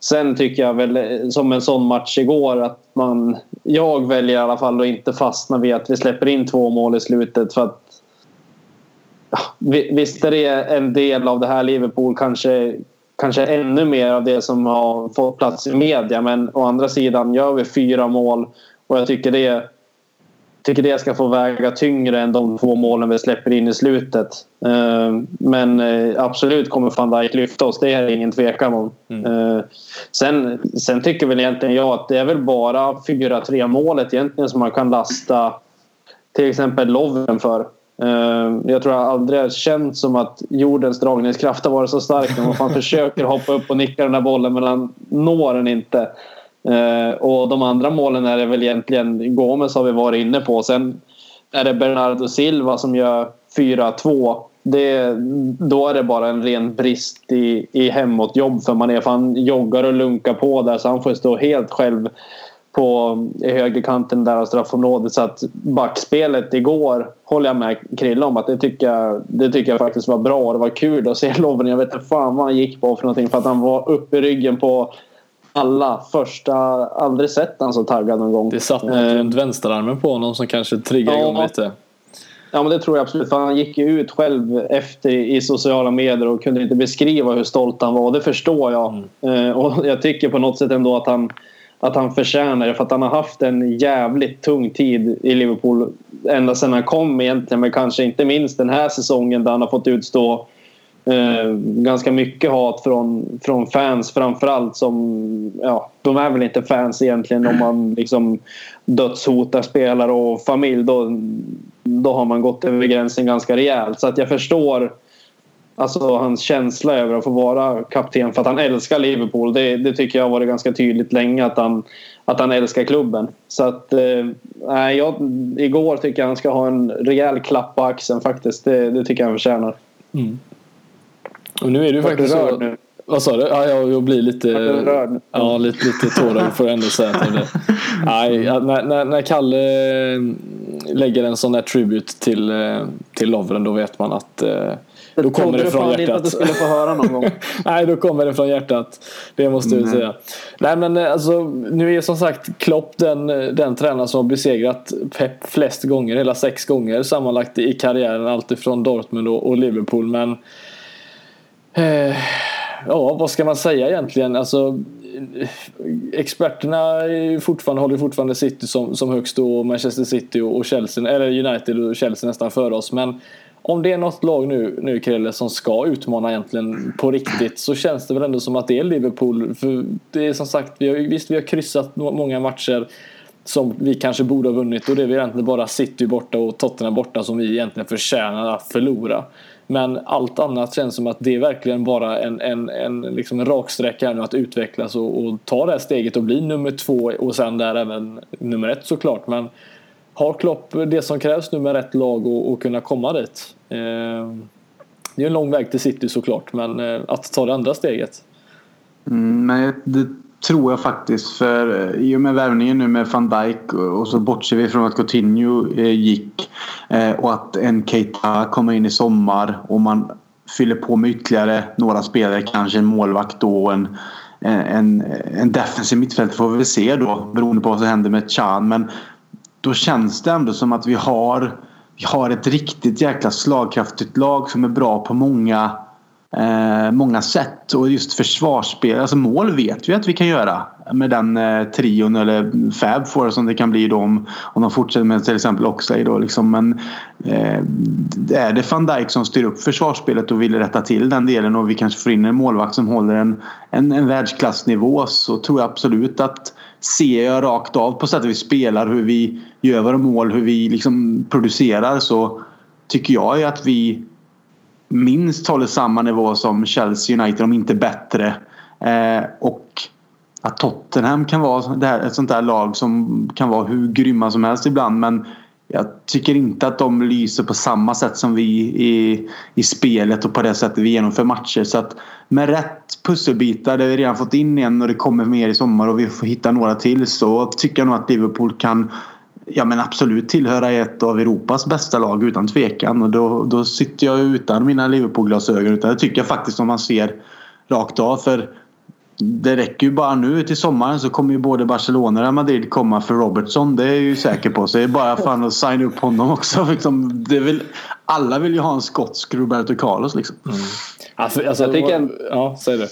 C: Sen tycker jag väl eh, som en sån match igår att man... Jag väljer i alla fall att inte fastna vid att vi släpper in två mål i slutet för att... Ja, Visst är det en del av det här Liverpool kanske, kanske ännu mer av det som har fått plats i media men å andra sidan gör vi fyra mål och jag tycker det tycker det ska få väga tyngre än de två målen vi släpper in i slutet. Eh, Men eh, absolut kommer van Dijk lyfta oss, det är det ingen tvekan om. Eh, Sen, sen tycker väl egentligen jag att det är väl bara 4-3 målet egentligen som man kan lasta till exempel Lovren för. Jag tror jag aldrig har känt som att jordens dragningskraft har varit så stark när man försöker hoppa upp och nicka den här bollen men han når den inte. Eh, och de andra målen är det väl egentligen Gomes har vi varit inne på. Sen är det Bernardo Silva som gör 4-2. Det, då är det bara en ren brist i, i hemåtjobb för Mané. För han joggar och lunkar på där så han får stå helt själv på i högerkanten där av straffområdet. Så att backspelet igår håller jag med Krille om att det tycker jag, det tycker jag faktiskt var bra. Det var kul att se Lovren. Jag vet inte fan vad han gick på för någonting för att han var uppe i ryggen på alla första. Aldrig sett han så taggad någon gång.
B: Det satt något
C: Eh,
B: runt vänsterarmen på honom som kanske triggade
C: Ja.
B: igång lite.
C: Ja men det tror jag absolut. För han gick ju ut själv efter i sociala medier och kunde inte beskriva hur stolt han var. Det förstår jag. Eh, och jag tycker på något sätt ändå att han, att han förtjänar det. För att han har haft en jävligt tung tid i Liverpool. Ända sedan han kom egentligen. Men kanske inte minst den här säsongen där han har fått utstå Eh, ganska mycket hat från, från fans framförallt som... Ja, de är väl inte fans egentligen om man liksom dödshotar spelare och familj. Då, då har man gått över gränsen ganska rejält. Så att jag förstår alltså, hans känsla över att få vara kapten för att han älskar Liverpool. Det, det tycker jag har varit ganska tydligt länge att han, att han älskar klubben. Så att, eh, jag, igår tycker jag han ska ha en rejäl klapp på axeln faktiskt. Det, det tycker jag han förtjänar.
B: Mm. Och nu är ju faktiskt så... Nu. Vad sa du? Ja, jag, blir lite...
C: Rörd.
B: Ja, lite, lite tårögd får jag ändå säga till det. Nej, när, när, när Kalle lägger en sån där tribute till, eh, till Lovren då vet man att eh, då kommer det från hjärtat. inte
C: att du skulle få höra någon gång.
B: Nej, då kommer det från hjärtat. Det måste jag mm. säga. Nej, men eh, alltså, nu är som sagt Klopp den, den tränare som har besegrat Pep flest gånger. Hela sex gånger sammanlagt i karriären. Alltifrån Dortmund och, och Liverpool. Men eh, ja, vad ska man säga egentligen? Alltså, experterna fortfarande, håller fortfarande City som, som högst och Manchester City och Chelsea, eller United och Chelsea nästan före oss. Men om det är något lag nu, nu Krille, som ska utmana egentligen på riktigt så känns det väl ändå som att det är Liverpool. För det är som sagt, vi har, visst vi har kryssat många matcher som vi kanske borde ha vunnit och det är egentligen bara City borta och Tottenham borta som vi egentligen förtjänar att förlora. Men allt annat känns som att det är verkligen bara en, en, en, liksom en raksträcka nu att utvecklas och, och, ta det här steget och bli nummer två och sen där även nummer ett såklart. Men har Klopp det som krävs nu med rätt lag och, och kunna komma dit? Eh, det är en lång väg till City såklart men eh, att ta det andra steget.
D: Mm, men det tror jag faktiskt. För eh, i och med värvningen nu med van Dijk och så bortser vi från att Coutinho eh, gick eh, och att en Keita kommer in i sommar och man fyller på med ytterligare några spelare, kanske en målvakt då och en, en, en defensiv mittfält får vi väl se då beroende på vad som händer med Chan. Men då känns det ändå som att vi har, vi har ett riktigt jäkla slagkraftigt lag som är bra på många eh, många sätt. Och just försvarsspel, alltså mål vet vi att vi kan göra med den eh, trion eller Fab Four som det kan bli då om, om de fortsätter med till exempel Oxlade då liksom. Men eh, är det van Dijk som styr upp försvarsspelet och vill rätta till den delen och vi kanske får in en målvakt som håller en, en, en världsklassnivå så tror jag absolut att ser jag rakt av på sättet vi spelar, hur vi gör våra mål, hur vi liksom producerar så tycker jag ju att vi minst håller samma nivå som Chelsea United, om inte bättre. Eh, och att Tottenham kan vara det här, ett sånt där lag som kan vara hur grymma som helst ibland men jag tycker inte att de lyser på samma sätt som vi i, i spelet och på det sättet vi genomför matcher. Så att med rätt pusselbitar där vi redan fått in en och det kommer mer i sommar och vi får hitta några till så tycker jag nog att Liverpool kan ja, men absolut tillhöra ett av Europas bästa lag utan tvekan. Och då, då sitter jag utan mina Liverpool-glasögon. Utan det tycker jag faktiskt om man ser rakt av. För det räcker ju bara nu till sommaren så kommer ju både Barcelona och Madrid komma för Robertson. Det är jag ju säker på. Så det är bara fan att signa upp honom också. Liksom, det vill, alla vill ju ha en skotsk Roberto Carlos liksom. Mm.
B: Alltså, alltså, jag tycker en, ja, säg det.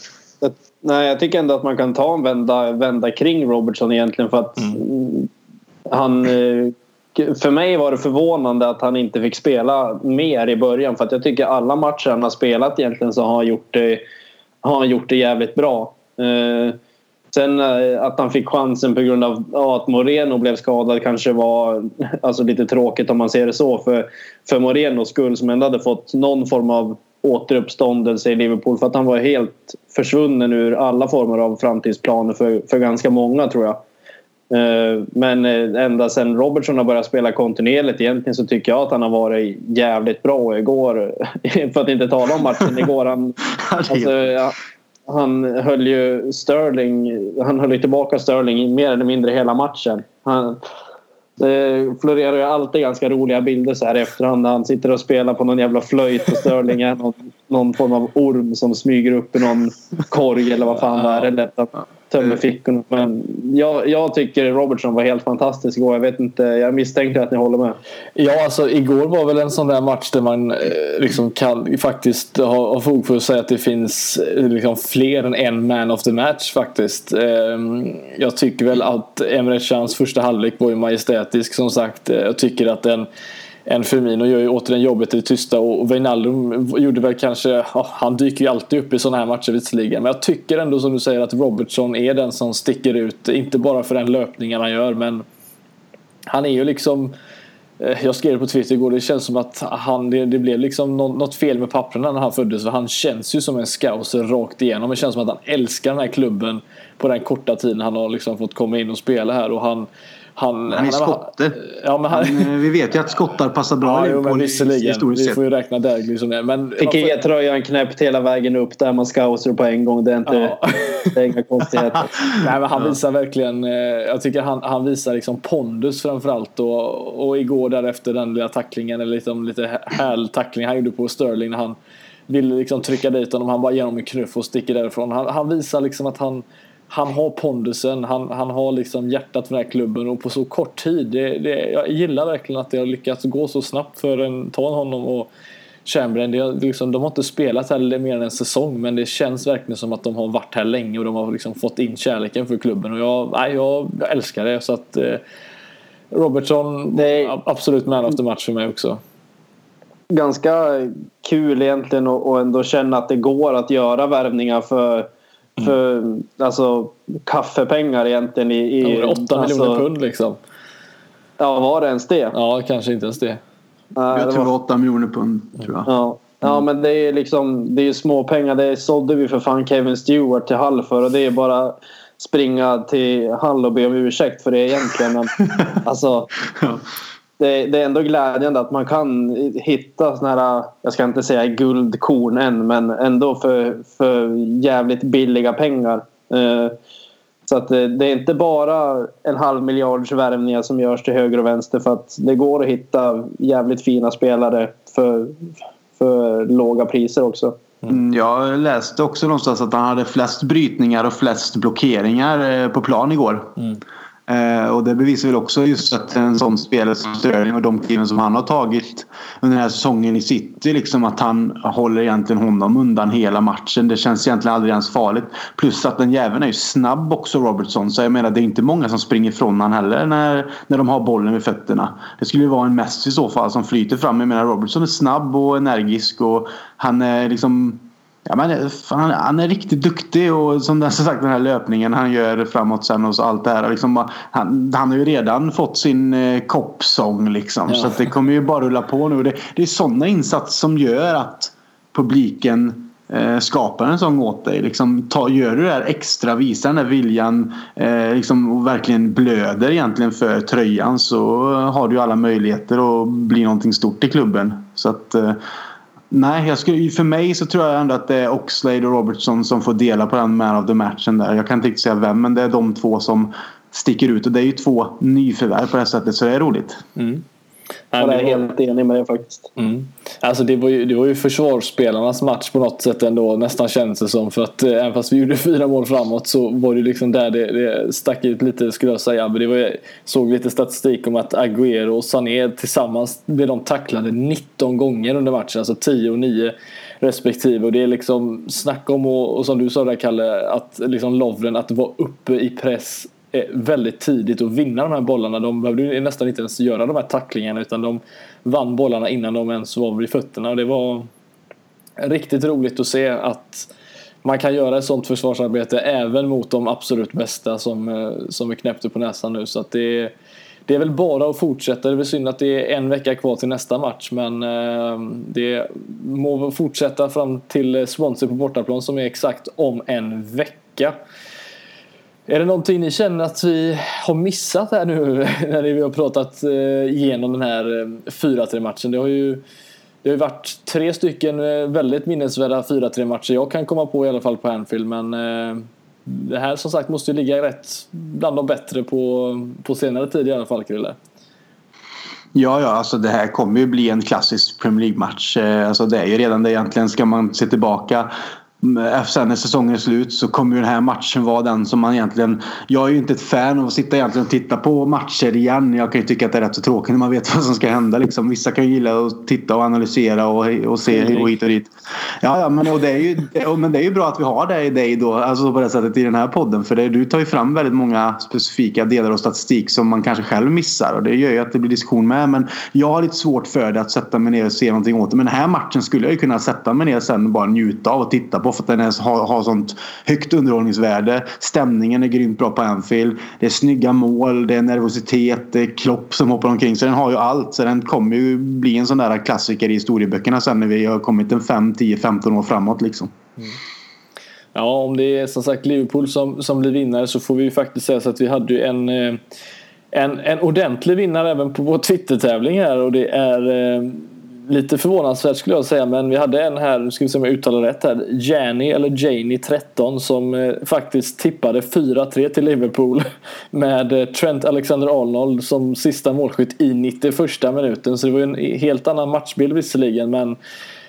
C: nej, jag tycker ändå att man kan ta en vända, vända kring Robertson egentligen för att mm han, eh, för mig var det förvånande att han inte fick spela mer i början för att jag tycker alla matcher han har spelat egentligen så har han gjort det, har han gjort det jävligt bra. Eh, sen eh, att han fick chansen på grund av att Moreno blev skadad kanske var alltså lite tråkigt om man ser det så för, för Morenos skull som ändå hade fått någon form av återuppståndelse i Liverpool för att han var helt försvunnen ur alla former av framtidsplaner för, för ganska många tror jag. Eh, men eh, ända sen Robertson har börjat spela kontinuerligt egentligen så tycker jag att han har varit jävligt bra igår. För att inte tala om matchen igår. Han, alltså, han höll ju Sterling, han höll tillbaka Sterling mer eller mindre hela matchen. Han, det florerar ju alltid ganska roliga bilder så här efterhand när han sitter och spelar på någon jävla flöjt och Sterling är någon, någon form av orm som smyger upp i någon korg eller vad fan det är. Eller tömmer fickorna. Men jag, jag tycker Robertson var helt fantastisk igår. Jag vet inte, jag misstänker att ni håller med.
B: Ja, alltså igår var väl en sån där match där man eh, liksom kan faktiskt ha, ha fog för att säga att det finns eh, liksom fler än en man of the match faktiskt. Ehm, jag tycker väl att Emre Chans första halvlek var ju majestätisk som sagt. Jag tycker att den en Firmino gör ju återigen jobbet i det tysta och Wijnaldum gjorde väl kanske, ja, han dyker ju alltid upp i sådana här matcher visserligen. Men jag tycker ändå som du säger att Robertson är den som sticker ut. Inte bara för den löpningen han gör men han är ju liksom eh, jag skrev det på Twitter igår, det känns som att han, det, det blev liksom något fel med papperna när han föddes. För han känns ju som en scouser rakt igenom. Det känns som att han älskar den här klubben på den korta tiden han har liksom fått komma in och spela här. Och han,
D: han, han är skotte.
B: Ja, men han,
D: han, vi vet ju att skottar passar bra
B: ja, i Liverpool visserligen. Vi får ju räkna där. Liksom det. Men,
C: Fick ge tröjan knäppt hela vägen upp där man scouser på en gång. Det är, inte, ja. det är inga konstigheter.
B: Nej, men han visar verkligen... Jag tycker han, han visar liksom pondus framförallt. Och, och igår därefter den lilla tacklingen, eller liksom lite häl tackling han gjorde på Sterling när han ville liksom trycka dit honom. Han bara ger honom en knuff och sticker därifrån. Han, han visar liksom att han han har pondusen, han, han har liksom hjärtat för den här klubben och på så kort tid. Det, det, jag gillar verkligen att det har lyckats gå så snabbt för en, ta honom och Chamberlain. Det, liksom, de har inte spelat här mer än en säsong men det känns verkligen som att de har varit här länge och de har liksom fått in kärleken för klubben och jag, nej, jag, jag älskar det. Så att eh, Robertson, är absolut man of the match för mig också.
C: Ganska kul egentligen att ändå känna att det går att göra värvningar för Mm. För alltså kaffepengar egentligen i... i
B: ja, 8 alltså, miljoner pund liksom.
C: Ja, var det ens det?
B: Ja, kanske inte ens det.
D: Jag tror det var 8 miljoner pund. Tror jag.
C: Ja. Ja men det är liksom Det är små pengar. Det sålde vi för fan Kevin Stewart till Hall för och det är bara springa till Hall och be om ursäkt för det egentligen. Men, alltså, det, det, är ändå glädjande att man kan hitta såna här, jag ska inte säga guldkorn än, men ändå för, för jävligt billiga pengar. Eh, så att det, det, är inte bara en halv miljards värvningar som görs till höger och vänster för att det går att hitta jävligt fina spelare för, för låga priser också.
D: Mm, jag läste också någonstans att han hade flest brytningar och flest blockeringar eh, på plan igår. Mm. Eh, och det bevisar väl också just att en sån spelare som Sterling och de kliven som han har tagit under den här säsongen i City. Liksom att han håller egentligen honom undan hela matchen. Det känns egentligen aldrig ens farligt. Plus att den jäveln är ju snabb också Robertson. Så jag menar det är inte många som springer ifrån han heller när, när de har bollen vid fötterna. Det skulle ju vara en Messi i så fall som flyter fram. Jag menar Robertson är snabb och energisk och han är liksom Ja, men fan, han är riktigt duktig och som sagt den här löpningen han gör framåt sen och så allt det här. Liksom, han, han har ju redan fått sin eh, koppsång liksom. Ja. Så det kommer ju bara rulla på nu. Det, det är sådana insatser som gör att publiken eh, skapar en sång åt dig. Liksom, ta, gör du det här extra, visar den här viljan eh, liksom, och verkligen blöder egentligen för tröjan så har du ju alla möjligheter att bli någonting stort i klubben. Så att eh, Nej, jag skulle, för mig så tror jag ändå att det är Oxlade och Robertson som får dela på den man of the matchen där. Jag kan inte riktigt säga vem, men det är de två som sticker ut. Och det är ju två nyförvärv på det här sättet, så det är roligt. Mm.
C: Jag är helt enig med det faktiskt.
B: Mm. Alltså det var, ju, det var ju försvarsspelarnas match på något sätt ändå nästan känns det som. För att eh, även fast vi gjorde fyra mål framåt så var det liksom där det, det stack ut lite skulle jag säga. Men det var, jag såg lite statistik om att Agüero och Sané tillsammans blev de tacklade 19 gånger under matchen. Alltså 10 och 9 respektive. Och det är liksom snack om och, och som du sa där Kalle, att liksom Lovren att vara uppe i press Eh, väldigt tidigt och vinna de här bollarna. De behövde nästan inte ens göra de här tacklingarna utan de vann bollarna innan de ens var vid fötterna. Och det var riktigt roligt att se att man kan göra ett sånt försvarsarbete även mot de absolut bästa som, eh, som är knäppte på näsan nu. Så att det, det är väl bara att fortsätta. Det är väl synd att det är en vecka kvar till nästa match men eh, det må fortsätta fram till Swansea på bortaplan som är exakt om en vecka. Är det någonting ni känner att vi har missat här nu när vi har pratat eh, igenom den här eh, 4-3-matchen? Det har ju det har varit tre stycken eh, väldigt minnesvärda 4-3 matcher jag kan komma på i alla fall på Anfield men det här som sagt måste ju ligga rätt bland de bättre på, på senare tid i alla fall Krille.
D: Ja, ja, alltså det här kommer ju bli en klassisk Premier League-match. Alltså det är ju redan det egentligen. Ska man se tillbaka sen när säsongen är slut så kommer ju den här matchen vara den som man egentligen... Jag är ju inte ett fan av att sitta egentligen och titta på matcher igen. Jag kan ju tycka att det är rätt så tråkigt när man vet vad som ska hända. Liksom. Vissa kan ju gilla att titta och analysera och, och se och hit och dit. Ja, ja men, och det är ju, men det är ju bra att vi har det i dig då. Alltså på det sättet i den här podden. För det, du tar ju fram väldigt många specifika delar och statistik som man kanske själv missar. Och det gör ju att det blir diskussion med. Men jag har lite svårt för det att sätta mig ner och se någonting åt det. Men den här matchen skulle jag ju kunna sätta mig ner sen och bara njuta av och titta på. För att den är, har, har sånt högt underhållningsvärde. Stämningen är grymt bra på Anfield. Det är snygga mål, det är nervositet, det är Klopp som hoppar omkring. Så den har ju allt. Så den kommer ju bli en sån där klassiker i historieböckerna sen när vi har kommit en 5, 10, 15 år framåt liksom. Mm.
B: Ja, om det är som sagt Liverpool som, som blir vinnare så får vi ju faktiskt säga så att vi hade ju en eh, en, en ordentlig vinnare även på vår Twitter-tävling här och det är eh, lite förvånansvärt skulle jag säga men vi hade en här, nu ska vi se om jag uttalar rätt här, Jani eller Janie 13 som eh, faktiskt tippade 4-3 till Liverpool med eh, Trent Alexander-Arnold som sista målskytt i 91 minuten så det var ju en helt annan matchbild visserligen men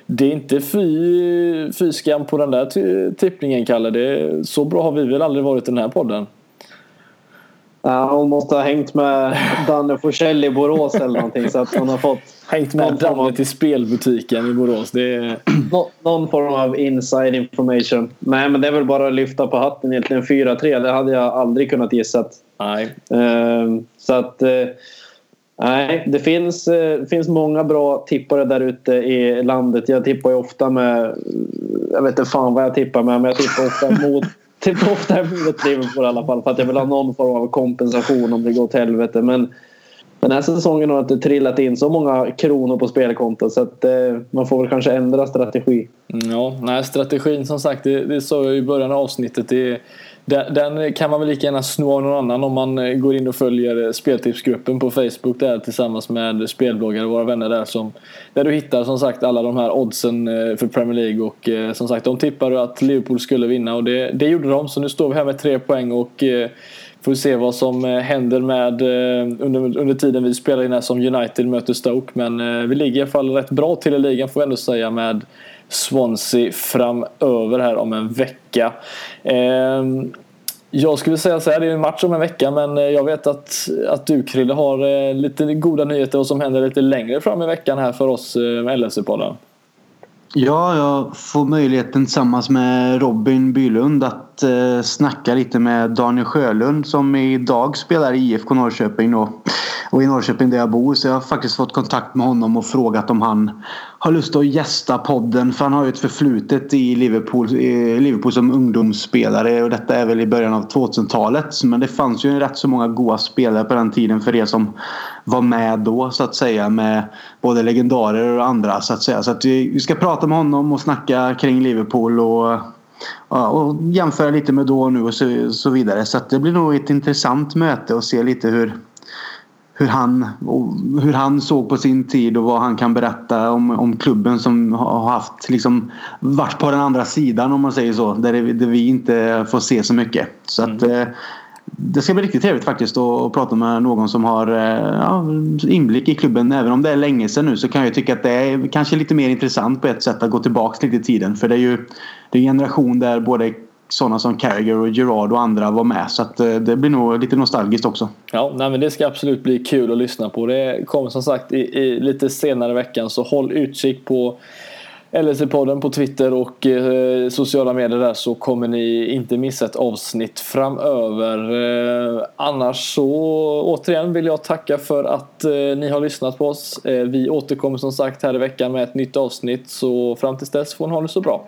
B: det är inte fy, fy skam på den där tippningen Kalle. Det, så bra har vi väl aldrig varit i den här podden.
C: Ja, hon måste ha hängt med Danne Forsell i Borås eller någonting så att hon har fått
B: Hängt med Danne av... till spelbutiken i Borås. Det är...
C: Nå någon form av inside information. Nej men det är väl bara att lyfta på hatten egentligen. 4-3 det hade jag aldrig kunnat gissa.
B: Nej.
C: Uh, så att uh, Nej, det finns, uh, finns många bra tippare där ute i landet. Jag tippar ju ofta med... Jag vet inte fan vad jag tippar med men jag tippar ofta mot typ ofta mot Liverpool i alla fall för att jag vill ha någon form av kompensation om det går åt helvete. Men den här säsongen har inte trillat in så många kronor på spelkontot så att eh, man får väl kanske ändra strategi.
B: Ja, nej, strategin som sagt, det, det sa jag i början av avsnittet. Det, den, kan man väl lika gärna sno av någon annan om man eh, går in och följer eh, speltipsgruppen på Facebook där tillsammans med spelbloggare, våra vänner där som där du hittar som sagt alla de här oddsen eh, för Premier League och som sagt de tippade att Liverpool skulle vinna och det, det gjorde de. Så nu står vi här med tre poäng och får se vad som händer med under, under tiden vi spelar in här som United möter Stoke. Men vi ligger i alla fall rätt bra till i ligan får vi ändå säga med Swansea framöver här om en vecka. Ehm, jag skulle säga så här, det är en match om en vecka men eh, jag vet att, att du Krille har eh, lite goda nyheter och som händer lite längre fram i veckan här för oss eh, med LSU-podden.
D: Ja, jag får möjligheten tillsammans med Robin Bylund att eh, snacka lite med Daniel Sjölund som idag spelar i IFK Norrköping. Då och i Norrköping där jag bor. Så jag har faktiskt fått kontakt med honom och frågat om han har lust att gästa podden. För han har ju ett förflutet i Liverpool, i Liverpool som ungdomsspelare och detta är väl i början av 2000-talet. Men det fanns ju rätt så många goa spelare på den tiden för er som var med då så att säga med både legendarer och andra så att säga. Så att vi ska prata med honom och snacka kring Liverpool och och jämföra lite med då och nu och så, så vidare. Så det blir nog ett intressant möte och se lite hur, hur han, hur han såg på sin tid och vad han kan berätta om, om klubben som har haft liksom varit på den andra sidan om man säger så. Där, det, där vi inte får se så mycket. Så att, mm. eh, det ska bli riktigt trevligt faktiskt att prata med någon som har eh, ja, inblick i klubben. Även om det är länge sedan nu så kan jag tycka att det är kanske lite mer intressant på ett sätt att gå tillbaka lite i tiden. För det är ju det är en generation där både sådana som Carragher och Gerard och andra var med. Så att eh, det blir nog lite nostalgiskt också.
B: Ja, nej, men det ska absolut bli kul att lyssna på. Det kommer som sagt i, i lite senare i veckan så håll utkik på LSE-podden på Twitter och eh, sociala medier där så kommer ni inte missa ett avsnitt framöver. Eh, annars så återigen vill jag tacka för att eh, ni har lyssnat på oss. Eh, vi återkommer som sagt här i veckan med ett nytt avsnitt så fram tills dess får ni ha det så bra.